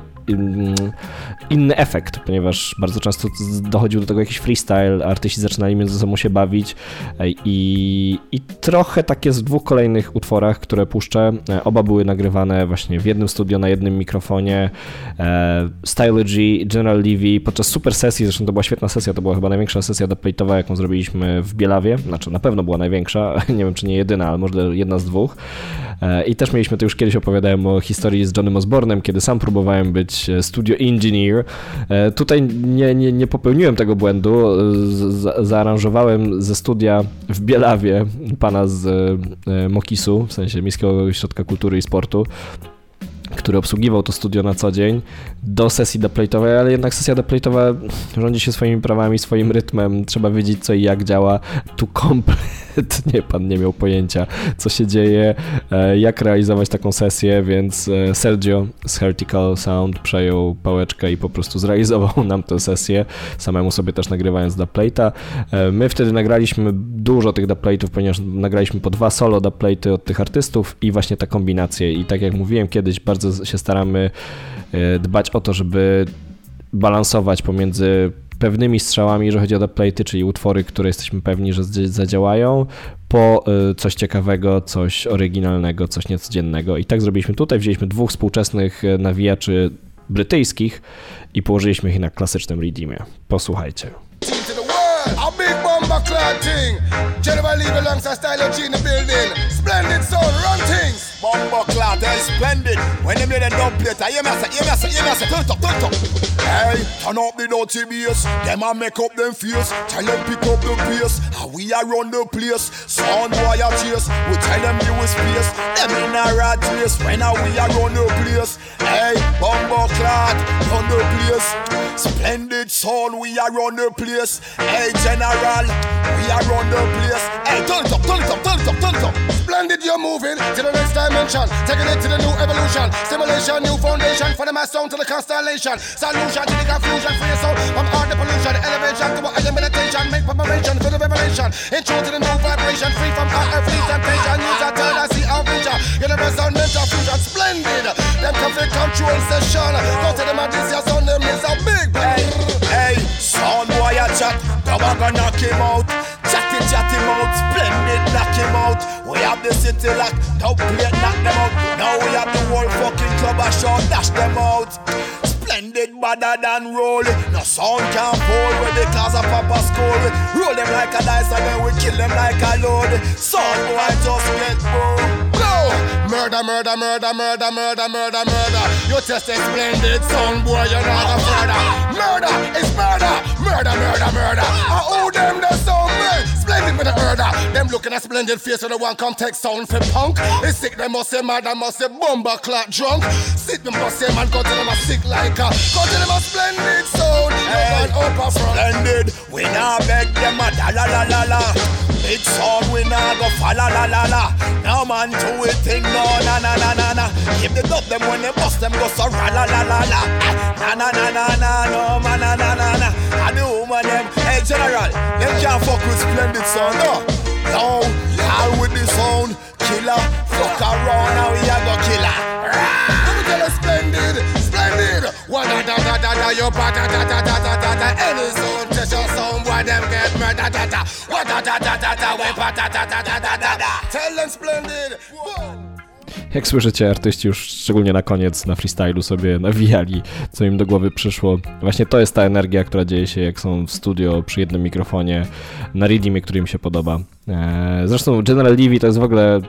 inny efekt, ponieważ bardzo często dochodził do tego jakiś freestyle, artyści zaczynali między sobą się bawić e, i, i trochę tak jest w dwóch kolejnych utworach, które puszczę. E, Oba były nagrywane właśnie w jednym studio, na jednym mikrofonie. E, Style G, General Levy podczas super sesji, zresztą to była świetna sesja, to była chyba największa sesja dubplate'owa, jaką zrobiliśmy w Bielawie, znaczy na pewno była największa, nie wiem czy nie jedyna, ale może jedna z dwóch. I też mieliśmy, to już kiedyś opowiadałem o historii z Johnem Osbornem, kiedy sam próbowałem być e, studio engineer. E, Tutaj nie, nie, nie popełniłem tego błędu. E, z- Zaaranżowałem ze studia w Bielawie pana z Mokisu, w sensie Miejskiego Ośrodka Kultury i Sportu, który obsługiwał to studio na co dzień do sesji dubplate'owej, ale jednak sesja dubplate'owa rządzi się swoimi prawami, swoim rytmem, trzeba wiedzieć co i jak działa. Tu kompletnie pan nie miał pojęcia, co się dzieje, e, jak realizować taką sesję, więc e, Sergio z Hertical Sound przejął pałeczkę i po prostu zrealizował nam tę sesję, samemu sobie też nagrywając dubplate'a. E, My wtedy nagraliśmy dużo tych dubplate'ów, ponieważ nagraliśmy po dwa solo dubplate'y od tych artystów i właśnie te kombinacje i tak jak mówiłem kiedyś, bardzo się staramy e, dbać o to, żeby balansować pomiędzy pewnymi strzałami, jeżeli chodzi o dubplate'y, czyli utwory, które jesteśmy pewni, że zadziałają, po y, coś ciekawego, coś oryginalnego, coś niecodziennego. I tak zrobiliśmy tutaj. Wzięliśmy dwóch współczesnych y, nawijaczy brytyjskich i położyliśmy ich na klasycznym redeemie. Posłuchajcie. A big bomber clad thing. General leave alongside style of in the building. Splendid sound, run things. Bomber clad, hey, splendid. When them hear the dub plate, I hear me say, hear me say, hear me say, turn up, turn up. Hey, turn up the dirty bass. Them a make up them face. Tell them pick up the pace. How we a run the place. Sound a chase. We tell them you is space. Them in a rat race. When a we a run the place. Hey, bomber clad, run the place. Splendid sound, we a run the place. Hey, general, we are run the place. Hey, turn it up, turn it up, turn it up, turn it up. Splendid, you're moving to the next dimension. Taking it to the new evolution. Stimulation, new foundation for the mass sound to the constellation. Solution to the confusion for your soul. From all the pollution, elevation to higher meditation. Make preparation for the revelation. Intro to the new vibration. Free from all earthly temptation. Use a turn and see our vision. Universal mental fusion. Splendid. Them can control session. Go to them and this your sound. Them is a big. Hey, hey, sound boy. gonna knock him out. Chatty, chatty mouth, splendid, knock him out. We have the city locked, don't play, knock them out. Now we have the whole fucking club a show, dash them out. Splendid, better than roll. No sound can pull with the cause of Papa school. Roll them like a dice and then we kill them like a load. Sound boy just get bold. Murder, murder, murder, murder, murder, murder, murder. You just a splendid son, boy, you're not a murder. Murder is murder, murder, murder, murder. I owe them the sound, man. Splendid with the murder. Them looking at splendid face with the one come take sound for punk. They sick, they must say mad, they must say bomber clot drunk. Sick, them say man, go to them a sick like a. To them a splendid sound. Hey, up a front. Splendid, we now beg them a da la la la la. Big sound, we now go fa la la la la. Now man do it thing, no na na na na na. If they dub them when they bust them, go so ra la la la la. Na na na na na, no man na na na na. I the woman them, hey general, them can't fuck with splendid sound, no. No, all with the sound, killer. Fuck around, now we a go killer. Let What da da da da da, da da da da da boy, them get da da. What da da da da we da da da da da da splendid. Jak słyszycie, artyści już szczególnie na koniec na freestylu sobie nawijali, co im do głowy przyszło. Właśnie to jest ta energia, która dzieje się, jak są w studio przy jednym mikrofonie, na readimie, który im się podoba. Eee, Zresztą General Levy to jest w ogóle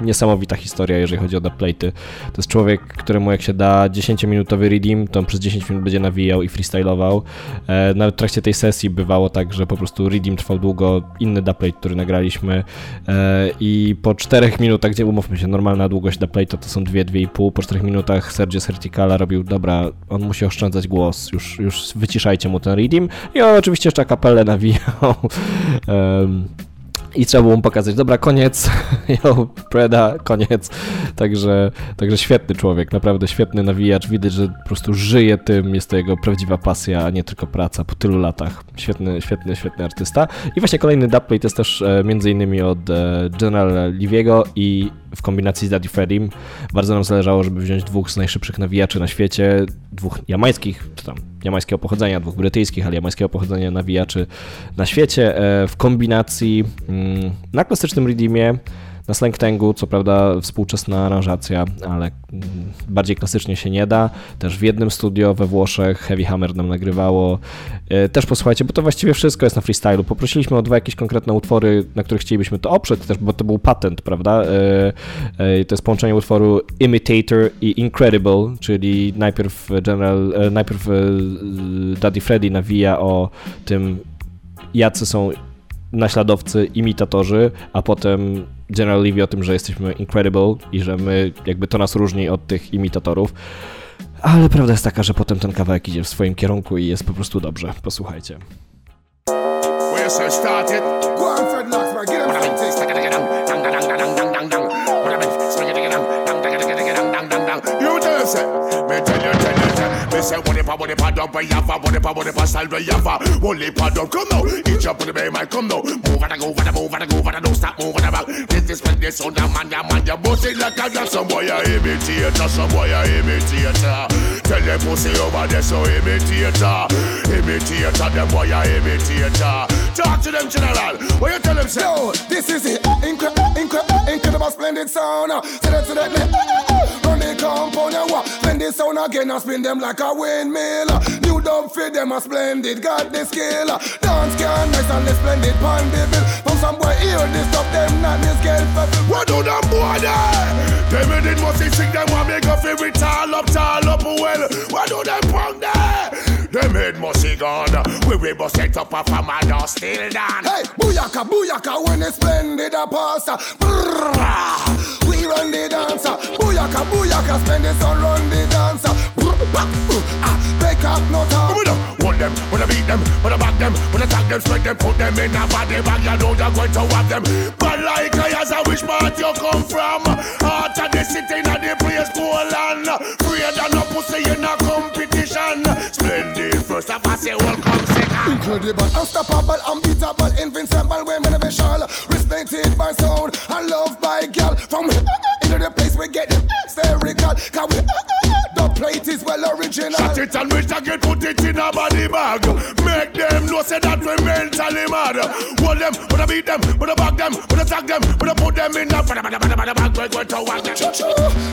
niesamowita historia, jeżeli chodzi o dubplaty. To jest człowiek, któremu jak się da 10-minutowy redeem, to on przez 10 minut będzie nawijał i freestylował. E, Nawet w trakcie tej sesji bywało tak, że po prostu redeem trwał długo, inny dubplate, który nagraliśmy e, i po 4 minutach, gdzie umówmy się, normalna długość dubplate'a to są 2-2,5, po 4 minutach Sergio Serticala robił, dobra, on musi oszczędzać głos, już, już wyciszajcie mu ten redeem i on oczywiście jeszcze kapelę nawijał. i trzeba było mu pokazać, dobra, koniec, yo, Preda, koniec. Także, także świetny człowiek, naprawdę świetny nawijacz. Widać, że po prostu żyje tym, jest to jego prawdziwa pasja, a nie tylko praca po tylu latach. Świetny, świetny, świetny artysta. I właśnie kolejny dubplate jest też e, między innymi od e, General Liviego i w kombinacji z Daddy. Bardzo nam zależało, żeby wziąć dwóch z najszybszych nawijaczy na świecie, dwóch jamańskich, czy tam jamańskiego pochodzenia, dwóch brytyjskich, ale jamańskiego pochodzenia nawijaczy na świecie e, w kombinacji mm, na klasycznym redeemie, na slang tangu, co prawda współczesna aranżacja, ale mm, bardziej klasycznie się nie da. Też w jednym studio we Włoszech Heavy Hammer nam nagrywało. E, Też posłuchajcie, bo to właściwie wszystko jest na freestylu. Poprosiliśmy o dwa jakieś konkretne utwory, na których chcielibyśmy to oprzeć też, bo to był patent, prawda? E, e, To jest połączenie utworu Imitator i Incredible, czyli najpierw General, najpierw Daddy Freddy nawija o tym, jacy są naśladowcy, imitatorzy, a potem General Levy o tym, że jesteśmy incredible i że my, jakby to nas różni od tych imitatorów. Ale prawda jest taka, że potem ten kawałek idzie w swoim kierunku i jest po prostu dobrze. Posłuchajcie. Where you don't pay yafa, what if I, what if I style the yafa, what if I don't come now, up on the bay, man, come now, move and I go, and I move and I go, and I don't stop moving about. This is when this sound, man, ya man, ya bossy like I got some boy, I imitator, some boy, I imitator. Tell them pussy over there, so imitator, imitator, them boy, I imitator. Talk to them, general. What you tell them, say? Yo, this is it, incredible, incredible, incredible, splendid sound. Say that, say that, the compound, you what? Spend this sound again and spin them like a windmill. New dub fit them a splendid, got the skill. Dance can nice and the splendid pan the bill. From some boy here, this stop them not this girl. What do them boy there? Them in must sing them want make a favorite tall up, tall up well. What do them punk there? Them head must be gone. We we must set up a door still done. Hey, booyaka, booyaka, when it's splendid a pasta. Brrrr, we run the dancer. Booyaka, booyaka, spend this on run the dancer. Brrr, bah, uh, ah, Take up no time. Hold them, wanna beat them, wanna back them, wanna tag them, spread them, put them in a body bag. You know you're going to have them. But like I as I wish part you come from. Heart of the city, not the place, Poland. Freer than a pussy in a competition. Splendid, first of all, say welcome second. Incredible, unstoppable, unbeatable, invincible, women of a. Respected by sound and loved by girl. From into the place we get hysterical. Cause we the plate is well original. Shut it and we get put it in a body bag. Make them know say that we mentally mad. Hold them, we to beat them, we to bag them, we to tag them, we to put them in the bag.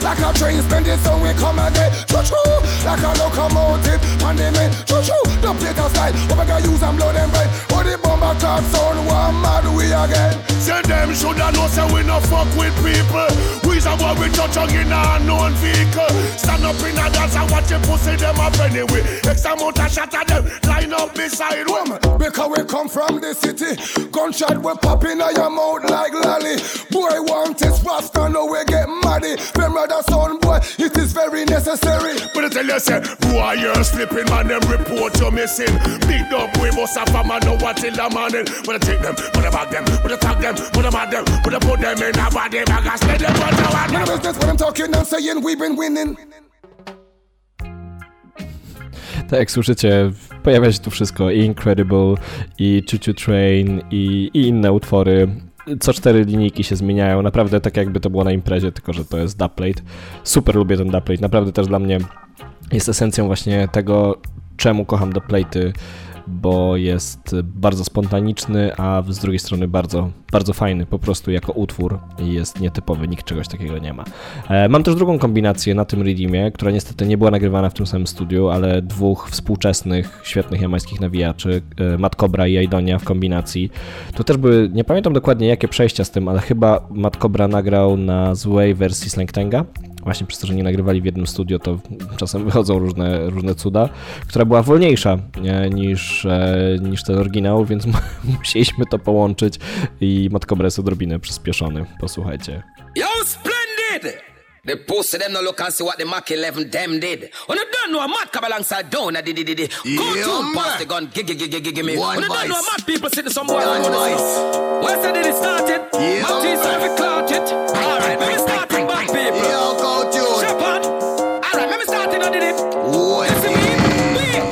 Like a train spending, so we come again. Choo choo, like a locomotive, pandemic. Choo choo, the plate of style, we gonna use and blow them right. Oh the bomber clock sound, one mad we again. Say them shoulda know say we no fuck with people. We's a boy we touch on in a unknown vehicle. Stand up in a dance and watch your pussy them up anyway. X amount of shot at them, line up beside women. Because we come from the city, gunshot we pop in your mouth like lolly. Boy want it fast, know we get maddy. Remember that son boy, it is very necessary. But I tell you say, boy you're slipping man, them report you missing. Big up we must have a man know what till take them, bag them, tag them, mad them, put them in a body bag, I them want. None of what I'm talking and saying, we've been winning. Tak jak słyszycie, pojawia się tu wszystko, i Incredible, i Choo Choo Train, i, i inne utwory. Co cztery linijki się zmieniają, naprawdę tak jakby to było na imprezie, tylko że to jest dubplate. Super lubię ten dubplate, naprawdę też dla mnie jest esencją właśnie tego, czemu kocham dubplate'y, bo jest bardzo spontaniczny, a z drugiej strony bardzo, bardzo fajny po prostu jako utwór jest nietypowy, nikt czegoś takiego nie ma. E, mam też drugą kombinację na tym Redeemie, która niestety nie była nagrywana w tym samym studiu, ale dwóch współczesnych, świetnych jamańskich nawijaczy, e, Matt Cobra i Aidonia w kombinacji. To też były, nie pamiętam dokładnie jakie przejścia z tym, ale chyba Matt Cobra nagrał na złej wersji Slangtanga, właśnie przez to, że nie nagrywali w jednym studio, to czasem wychodzą różne, różne cuda, która była wolniejsza niż, e, niż ten oryginał, więc musieliśmy to połączyć i Matkobra jest odrobinę przyspieszony. Posłuchajcie. Yo, splendid! The pussy them no look and see what the Mac 11 them did. When you don't know a mad come alongside down, did did did. Go Yeah, to pass the gun, gig gig gig gig gig me. One When you don't know a people sitting somewhere One voice. It started. Yeah, let me start people. Yo, go tune. Shepherd. Alright, let me start it on it. Listen me.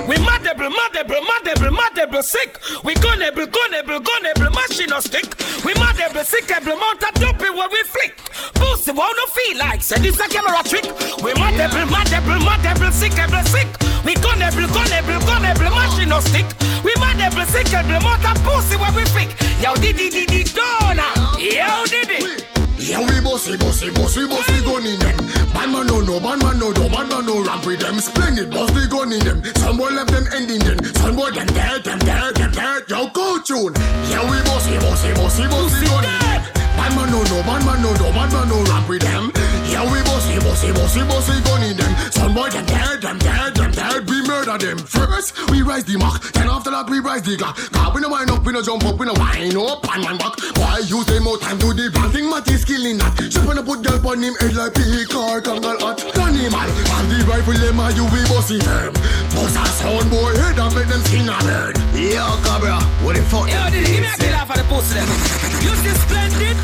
We, madable, madable, madable, madable sick. We gunnable, gunnable, gunnable, machine or stick. We madable, sickable, mount a dopey where we flick. Pussy won't no feel like, say this a camera trick. We madable, madable, madable, sickable, sick. We gunnable, gunnable, gunnable, machine or stick. We madable, sickable, mount a pussy where we flick. Yo, diddy, diddy, donna. Yo, diddy. Yeah, we bossy, bossy, bossy, bossy gun in them. Bad man no no, bad man no do, bad man no ramp with them. Splendid, boss the gun in them. Some boy left them ending them. Some boy them dead, them dead, them dead. Yo, go tune. Yeah, we bossy, bossy, bossy, bossy gun in them. Bad man no no, bad man no do, bad man no ramp with them. Yeah, we bossy, bossy, bossy, bossy gun in them. Some boy them dead, them dead, them dead. We murder them. First, we rise the mark. Then after that, we rise the glock. Cause we no wind up, we no jump up, we no wind up, and man back. Why use them more time to the bad thing, Matty killing that. She wanna put girl on him head like pea car, kangal hot. Animal, and the rifle them a you we bossy firm. Boss a sound boy head and make them sing a bird. Yo, Cabra, what the fuck? Yo, diddy, give me a kill off the pussy them. You see splendid?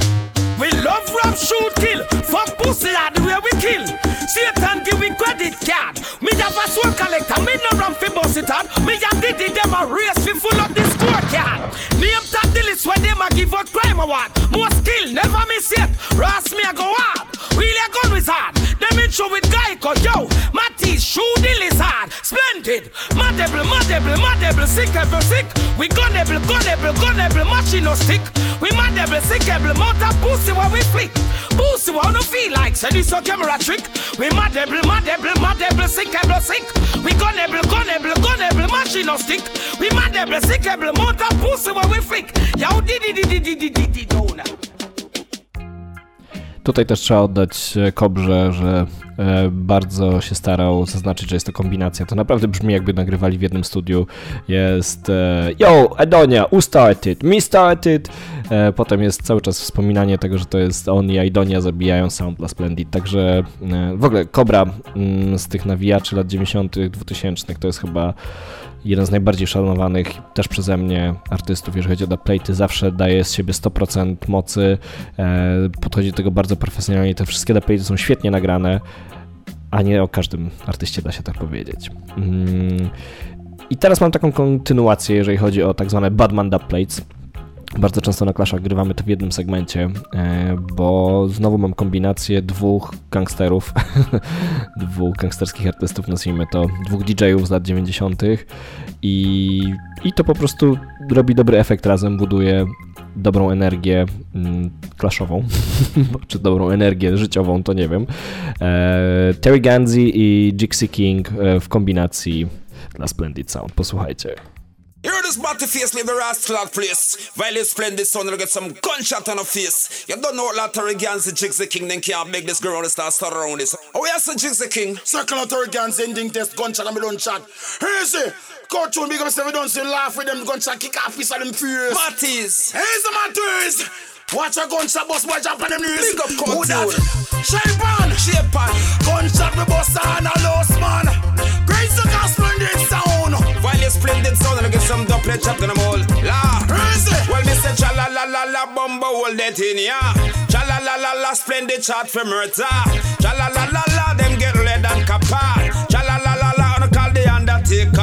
We love rap, shoot, kill. Fuck pussy lad, the way we kill. Satan give we credit card. Me have a soul collector, me no run fi bust it out. Me a diddy them a race fi full up the scorecard. Name top the list where them a give out crime award. More skill, never miss it. Ross me a go hard. Really a gun wizard. Them intro with Geico, yo. Matty, shoot the lizard. Splendid. Madable, madable, madable, sickable, sick. We gunnable, gunnable, gunnable, machine no stick. We madable, sickable, a pussy where we flick. Pussy where no feel like, say this a camera trick. We madable, madable, madable, sickable, sick. We gunnable, gunnable, gunnable, machine no stick. We madable, sickable, a pussy where we flick. Yo, diddy, diddy, diddy, diddy, dona. Tutaj też trzeba oddać e, Kobrze, że e, bardzo się starał zaznaczyć, że jest to kombinacja. To naprawdę brzmi jakby nagrywali w jednym studiu. Jest e, Yo, Edonia, who started? Me started! Potem jest cały czas wspominanie tego, że to jest on i Aidonia zabijają sound dla Splendid. Także w ogóle Kobra mm, z tych nawijaczy lat 90., 2000 to jest chyba jeden z najbardziej szanowanych też przeze mnie artystów, jeżeli chodzi o dubplate'y, zawsze daje z siebie 100% mocy, e, podchodzi do tego bardzo profesjonalnie, te wszystkie dubplate'y są świetnie nagrane, a nie o każdym artyście da się tak powiedzieć. Mm. I teraz mam taką kontynuację, jeżeli chodzi o tak zwane Badman dubplates. Bardzo często na Clashach grywamy to w jednym segmencie, e, bo znowu mam kombinację dwóch gangsterów, dwóch gangsterskich artystów, nazwijmy to, dwóch DJ-ów z lat 90. I, i to po prostu robi dobry efekt razem, buduje dobrą energię mm, klaszową, czy dobrą energię życiową, to nie wiem. E, Terry Ganzi i Jixie King e, w kombinacji dla Splendid Sound. Posłuchajcie. Hear this body face, leave the rascal place. While splendid son, will get some gunshot on her face. You don't know what Lottery Gans and Jigs the King, then can't make this girl start start around this. Oh, yes, the Jigs the King. Circle Lottery Gans ending test, gunshot and me don't chat. Easy. You big up, say we don't see laugh with them gunshot, kick off piece of them fears. Matties. Easy, Matties. Watch a gunshot bust boy jump on them knees. Big up, Who that? Shape on. Shape on. Gunshot me bust on a lost man. You splendid sound, and get some double chop in them all. La. Well, me say cha la la la la bumbo hold that in ya. Cha la la la la splendid shot for murder. Cha la la la la them get lead and copper. Cha la la la la on call the undertaker.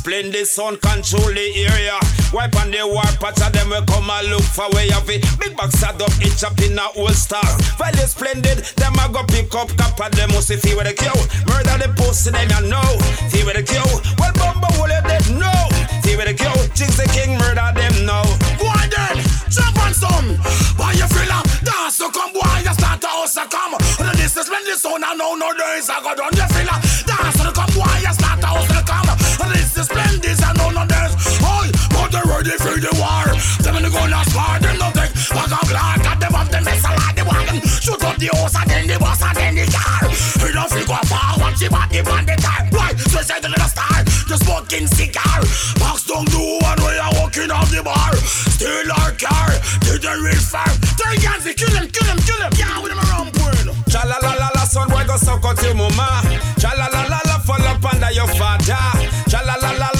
Splendid sound control the area. Wipe on the war patch of them will come and look for way of it. Big box are up, itch up in a old star. They splendid, them a go pick up copper, them must feel with the kill. Murder the pussy, them you know. Feel with the kill. Well, Bumba will you dead? No. Feel with the kill. Jinx the king, murder them now. Go on then, jump on some. Why you feel up? Dance so come boy, you start to house a come. And this is when this sound I know no days I got on you ready for the war. Them in the gonna spar them no take. Back up like got them up them vessel like the wagon. Shoot up the house and then the bus and then the car. You don't feel go far, watch the body on the time. Why? So say the little star, the smoking cigar. Box down the one way I walking off the bar. Steal our car, did the real farm. Three guns, kill him, kill him, kill him. Yeah, with him around point. Cha la la la la, son boy go suck out your mama. Cha la la la la, fall up under your father. Cha la la la la,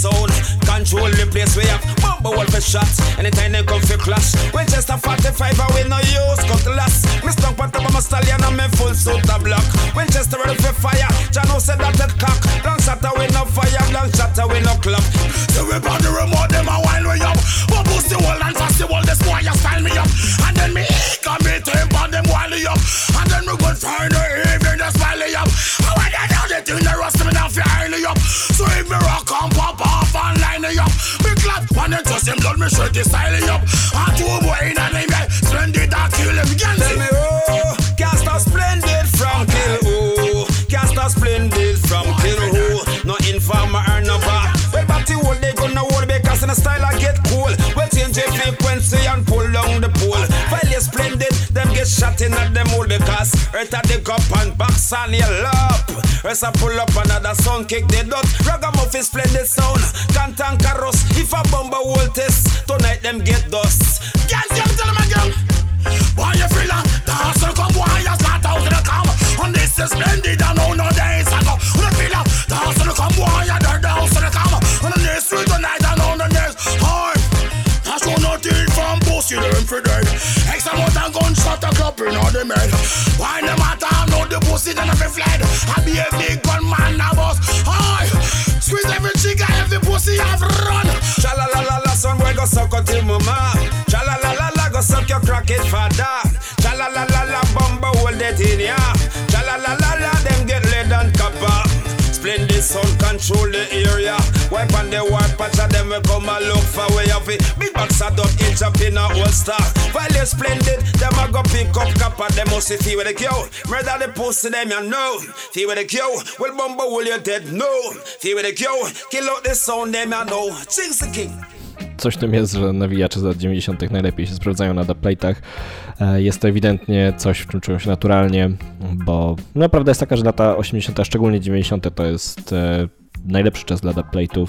sound, control the place we have. Bumble wolf shot, anytime they come for clash. Winchester 45, I will no use cutlass. Me up on my stallion and me full suit a block. Winchester ready for fire, Jano said that it cock. Long shot we no fire, long shot we no clap. So we on the remote, them a wind way up. But boost the wall and fast the wall, this boy you style me up. And then me come me temper them wild up. And then me good find the evening, just smile up. And when they down the thing, they rust me down for up. So if me rock and When they just him blood, me shirt the style up. And two boy in a name, yeah. Splendid, I kill him, Tell me oh, cast a splendid from kill oh, cast a splendid from kill oh. No informer or no bar. Well, batty hold they gonna hold because in the style I get cool. Well, change the frequency and pull down the pole. Well, you splendid, them get shot in at them hole because earth at the cup and box on your lap. Earth a pull up another song, kick the dot. Ragamuffin splendid sound, Can't and cantankerous. If a bomber will test, tonight them get dust. Yes, yes, tell them again. Why you feel like dance will come, why you start out the come? And this is splendid, I know no days ago. When you feel like dance will come, why you to the? And on this street tonight, I know no days. Hard. I show nothing from pussy, them for dead. Amount of gunshot a clap in all the men. Why no matter, know the pussy, then I be fled. I be a big gun man, I boss. Hi. Squeeze every chick, every pussy, I've run. Cha la la la la, son boy go suck out your mama. Cha la la la la, go suck your crackhead father. Cha la la la la, hold it in ya. Cha la la la la, them get lead and copper. Splendid sound control the area. Wipe on the will come and look for. Big box in a holster. While they splendid, them a go pick up. Them must. Murder the pussy them you know. Will you dead? No. Kill. Out the sound them you know. The king. Coś tym jest, że nawijacze z lat 90. najlepiej się sprawdzają na dubplate'ach. E, Jest to ewidentnie coś, w czym czują się naturalnie, bo no, prawda jest taka, że lata 80., a szczególnie 90. to jest e, najlepszy czas dla dubplate'ów,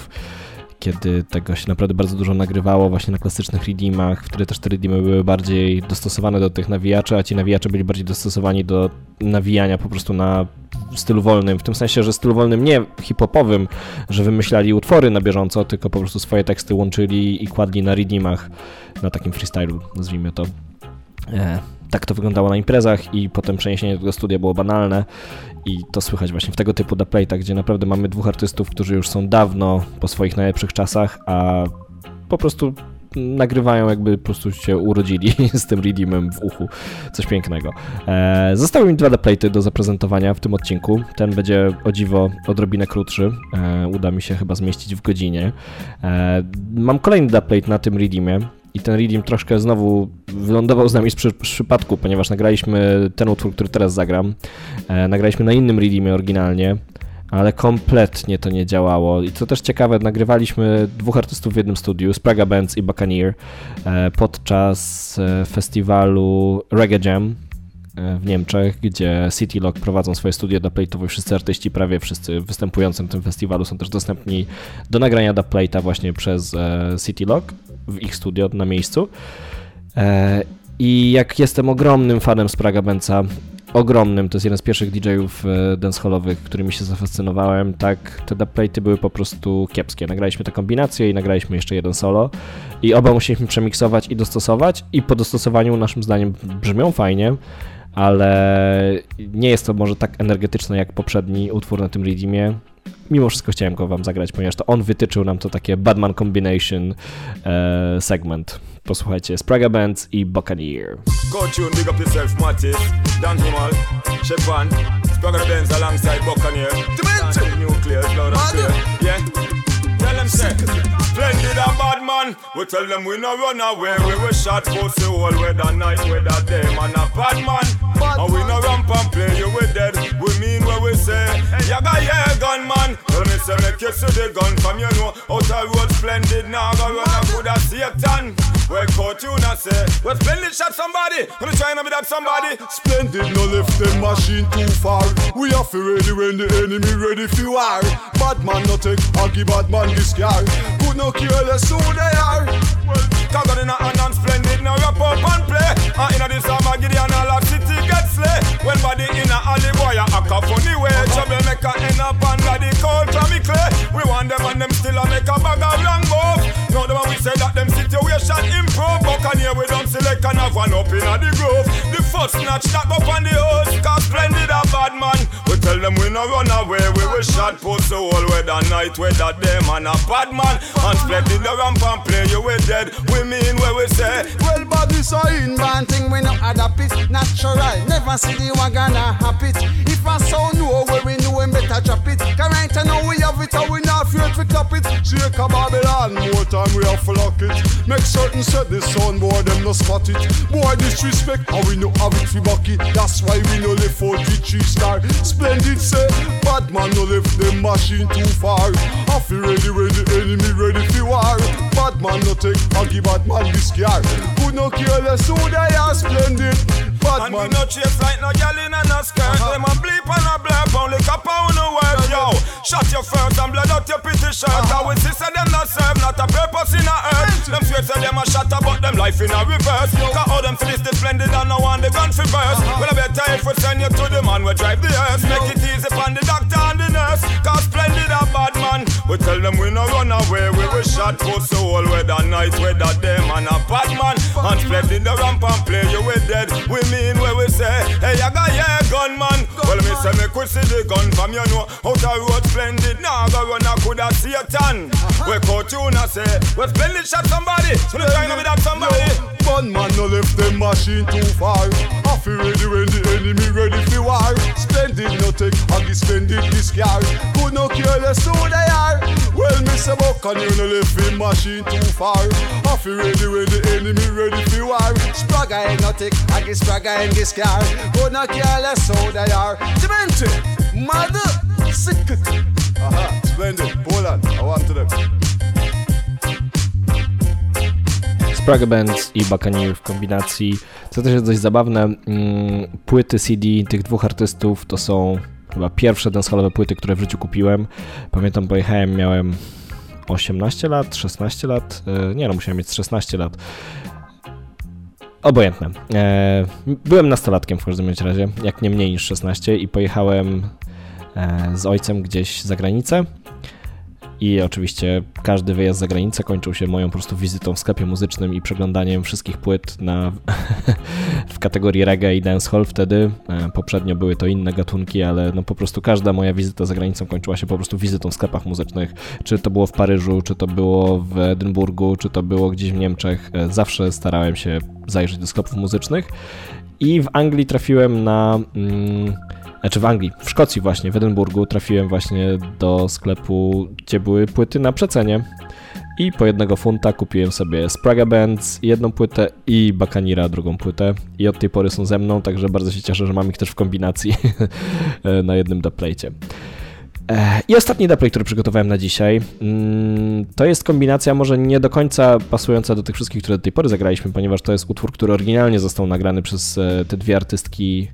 kiedy tego się naprawdę bardzo dużo nagrywało właśnie na klasycznych redeemach, w które też te redeemy były bardziej dostosowane do tych nawijaczy, a ci nawijacze byli bardziej dostosowani do nawijania po prostu na stylu wolnym, w tym sensie, że stylu wolnym nie hip-hopowym, że wymyślali utwory na bieżąco, tylko po prostu swoje teksty łączyli i kładli na redeemach, na takim freestylu, nazwijmy to. E, tak to wyglądało na imprezach i potem przeniesienie do studia było banalne i to słychać właśnie w tego typu dubplate'ach, gdzie naprawdę mamy dwóch artystów, którzy już są dawno po swoich najlepszych czasach, a po prostu nagrywają jakby po prostu się urodzili z tym redeemem w uchu. Coś pięknego. E, zostały mi dwa dubplate'y do zaprezentowania w tym odcinku. Ten będzie o dziwo odrobinę krótszy. E, uda mi się chyba zmieścić w godzinie. E, mam kolejny dubplate na tym redeemie. I ten redeem troszkę znowu wylądował z nami z przy, przypadku, ponieważ nagraliśmy ten utwór, który teraz zagram. E, nagraliśmy na innym redeemie oryginalnie, ale kompletnie to nie działało. I co też ciekawe, nagrywaliśmy dwóch artystów w jednym studiu, Spraga Bands i Buccaneer, e, podczas e, festiwalu Reggae Jam e, w Niemczech, gdzie City Lock prowadzą swoje studio dubplate'owe. Wszyscy artyści, prawie wszyscy występujący na tym festiwalu są też dostępni do nagrania dubplate'a właśnie przez e, City Lock w ich studio na miejscu. E, I jak jestem ogromnym fanem Spraga Benca, ogromnym, to jest jeden z pierwszych DJ-ów e, dancehallowych, którymi się zafascynowałem, tak te dubplate'y były po prostu kiepskie. Nagraliśmy tę kombinację i nagraliśmy jeszcze jeden solo i oba musieliśmy przemiksować i dostosować i po dostosowaniu naszym zdaniem brzmią fajnie, ale nie jest to może tak energetyczne jak poprzedni utwór na tym redeemie. Mimo wszystko chciałem go wam zagrać, ponieważ to on wytyczył nam to takie Badman Combination e, segment. Posłuchajcie, Spraga Bands i Buccaneer. Go tune, big up yourself, Mattis, Dan Himal, Shepan, Sprague Benz alongside Buccaneer. Dimension! Nuclear, loud and clear. Yeah? Tell them say, splendid and bad man. We tell them we no run away. We will shot pussy all weather night, weather day. Man a bad man. and we no ramp and play. You we dead. We mean what we say. Yaga yeah, gunman. Tell me say make you see the gun from you know. Outer road splendid. Now go run a good as Satan. Well, caught you not say. Well, splendid shot somebody. Wanna try and be that somebody. Splendid no left the machine too far. We have to ready when the enemy ready for war. Bad man no take Aggie bad man this car no that's who they are. Well, Covered in a hand and splendid. Now wrap up and play. Ah, and in a this summer, Gideon all of city get slay. When body in a alley boy, a act a funny way. Trouble make a end up under the from me clay. We want them and them still a make a bag of wrong move. Now the one we say that them situation improve. Buccaneer we don't select and have one up in a the grove. The first snatch that up on the host. Cause splendid a bad man. We tell them we no run away. We will shot post the whole weather night. Weather day man a bad man. And splendid the ramp and play you we dead. We mean where we say. Well, body so in man thing we no adapt it natural. Never see the wagon a happy it. If I saw know where we know we better drop it. Cause right now we have it and we not afraid to clap it. Shake a Babylon, more time we have to lock it. Make certain set the soundboard them no spot it. Boy disrespect, how we no have it for bucket. That's why we no left for the three star. Splendid say, bad man no left them machine too far. I feel ready when the enemy ready for war. Bad man no take, I give bad man this car. Who no care less who they are splendid. Bad And man. we no chase like no gal in a no skirt. Them a bleep and a blurp Only copper on the work, yo. Shot your first and blood out your pretty shirt. Uh we sister them not serve Not a purpose in a earth. Them swear say them a shatter But them life in a reverse. Cause all them feel the splendid And no one they gun for verse Well I better if we send you to the man We drive the earth. Make it easy for the doctor and the nurse. Cause splendid a bad man We tell them we no run away We will shot for the whole weather night Weather day man a bad man. And spread in the ramp and play you we dead. We mean where we say. Hey I got yeah gunman. Well me say me could see the gun from you know. Outer road splendid. Now go run a could have Satan We caught you now say. We splendid shot somebody. So trying to be that somebody. Bad man no left the machine too far. I feel ready when the enemy ready for war. Splendid no take, I give splendid this car. Could no care less who they are. Well, Miss Buccaneer no left him machine too far. I feel ready when the enemy ready for war. Spraga ain't no tick, I get Spraga get scar. Could not care less who they are. Demented, mother, sick. Aha, splendid. Poland, I want to them. Sprague Bands i Buccaneer w kombinacji. Co też jest dość zabawne, mm, płyty CD tych dwóch artystów to są chyba pierwsze dancehallowe płyty, które w życiu kupiłem. Pamiętam, pojechałem, miałem 18 lat, 16 lat, e, nie no, musiałem mieć 16 lat. Obojętne. E, byłem nastolatkiem w każdym razie, jak nie mniej niż 16 i pojechałem e, z ojcem gdzieś za granicę i oczywiście każdy wyjazd za granicę kończył się moją po prostu wizytą w sklepie muzycznym i przeglądaniem wszystkich płyt na, w kategorii reggae i dancehall wtedy. E, poprzednio były to inne gatunki, ale no po prostu każda moja wizyta za granicą kończyła się po prostu wizytą w sklepach muzycznych. Czy to było w Paryżu, czy to było w Edynburgu, czy to było gdzieś w Niemczech. E, zawsze starałem się zajrzeć do sklepów muzycznych. I w Anglii trafiłem na. Mm, znaczy w Anglii, w Szkocji właśnie, w Edynburgu trafiłem właśnie do sklepu, gdzie były płyty na przecenie. I po jednego funta kupiłem sobie Spraga Bands jedną płytę i Bakanira drugą płytę. I od tej pory są ze mną, także bardzo się cieszę, że mam ich też w kombinacji na jednym dubplate. I ostatni dubplate, który przygotowałem na dzisiaj, mm, to jest kombinacja może nie do końca pasująca do tych wszystkich, które do tej pory zagraliśmy, ponieważ to jest utwór, który oryginalnie został nagrany przez e, te dwie artystki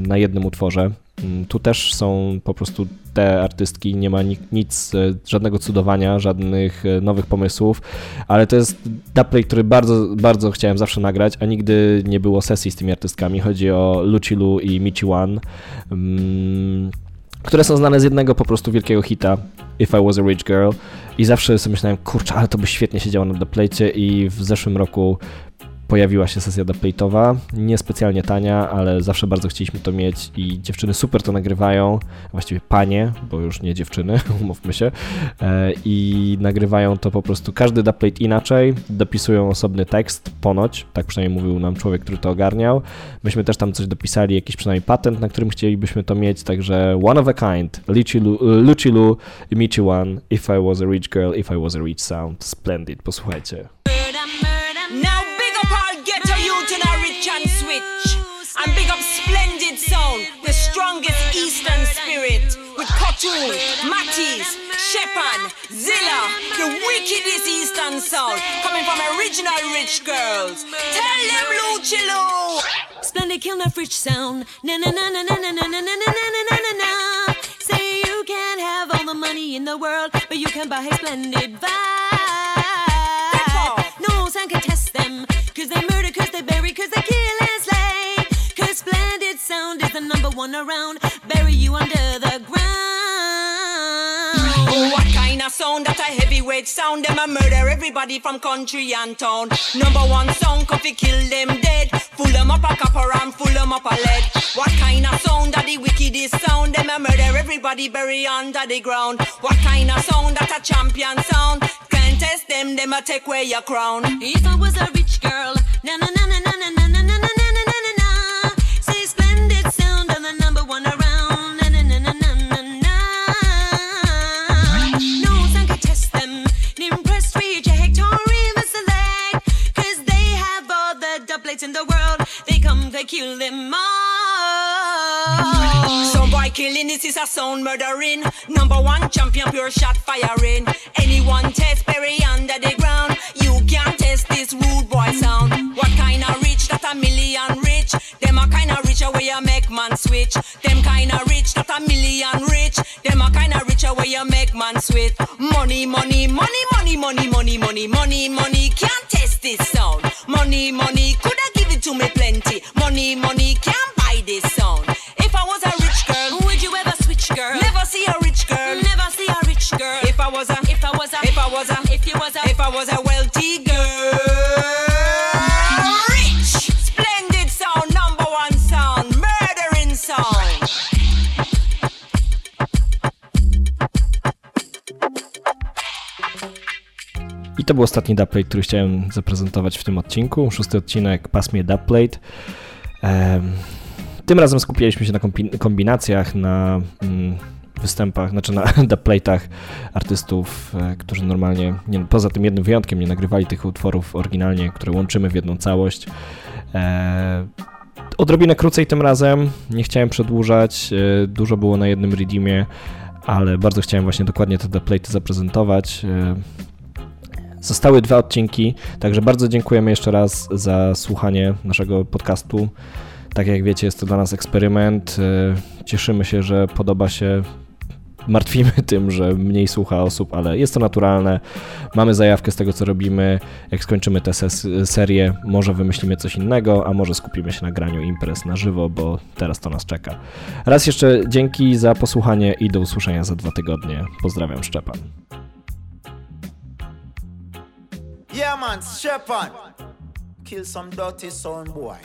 na jednym utworze. Mm, tu też są po prostu te artystki, nie ma nic, e, żadnego cudowania, żadnych nowych pomysłów, ale to jest dubplate, który bardzo, bardzo chciałem zawsze nagrać, a nigdy nie było sesji z tymi artystkami. Chodzi o Lucilu i Michi One. Mm, które są znane z jednego po prostu wielkiego hita, If I Was a Rich Girl. I zawsze sobie myślałem, kurczę, ale to by świetnie się działo na doplejcie i w zeszłym roku pojawiła się sesja dubplate'owa, niespecjalnie tania, ale zawsze bardzo chcieliśmy to mieć i dziewczyny super to nagrywają, właściwie panie, bo już nie dziewczyny, umówmy się, e, i nagrywają to po prostu każdy dubplate inaczej, dopisują osobny tekst, ponoć, tak przynajmniej mówił nam człowiek, który to ogarniał. Myśmy też tam coś dopisali, jakiś przynajmniej patent, na którym chcielibyśmy to mieć, także one of a kind, Luci Lu, Michi One, If I Was a Rich Girl, If I Was a Rich Sound, splendid, posłuchajcie. With Matisse, Shepan, Zilla, the wickedest Eastern sound. Coming from original rich girls. Tell them Luchilo. Splendid kill the rich sound. Na na na na na na na na na na na na na na. Say you can't have all the money in the world, but you can buy a splendid vibes. No sound can test them, cause they murder, cause they bury, cause they kill and slay Cause splendid sound is the number one around. Bury you under the ground. Kind of sound? That a heavyweight sound. Them a murder everybody from country and town. Number one sound, coffee kill them dead. Full them up a copper and full them up a lead. What kind of sound? That the wickedest sound. Them a murder everybody bury under the ground. What kind of sound? That a champion sound. Can't test them, them a take away your crown. If I was a rich girl, na na na They kill them all. Some boy killing, this is a sound murdering. Number one champion, pure shot firing. Anyone test Perry under the ground. You can't test this rude boy sound. What kind of rich that a million rich? Them a kind of richer where you make man switch. Them kind of rich that a million rich. Them a kind of richer where you make man switch. Money, money, money, money, money, money, money, money, money. Can't test this sound. Money, money, plenty. Money, can't buy this sound. If I was a rich girl, would you ever switch, girl? Never see a rich girl. Never see a rich girl. If I was a, if I was a, if I was a, if you was a, if I was a wealthy girl. I to był ostatni dubplate, który chciałem zaprezentować w tym odcinku. Szósty odcinek Pasmie Dubplate. Tym razem skupialiśmy się na kombinacjach, na mm, występach, znaczy na dubplate'ach artystów, e, którzy normalnie, nie, poza tym jednym wyjątkiem, nie nagrywali tych utworów oryginalnie, które łączymy w jedną całość. E, odrobinę krócej tym razem, nie chciałem przedłużać, e, dużo było na jednym redeemie, ale bardzo chciałem właśnie dokładnie te dubplate'y zaprezentować. Zostały dwa odcinki, także bardzo dziękujemy jeszcze raz za słuchanie naszego podcastu. Tak jak wiecie, jest to dla nas eksperyment. E, cieszymy się, że podoba się. Martwimy tym, że mniej słucha osób, ale jest to naturalne. Mamy zajawkę z tego, co robimy. Jak skończymy tę serię, może wymyślimy coś innego, a może skupimy się na graniu imprez na żywo, bo teraz to nas czeka. Raz jeszcze dzięki za posłuchanie i do usłyszenia za dwa tygodnie. Pozdrawiam, Szczepan. Man, Shepherd. Kill some dirty sound boy.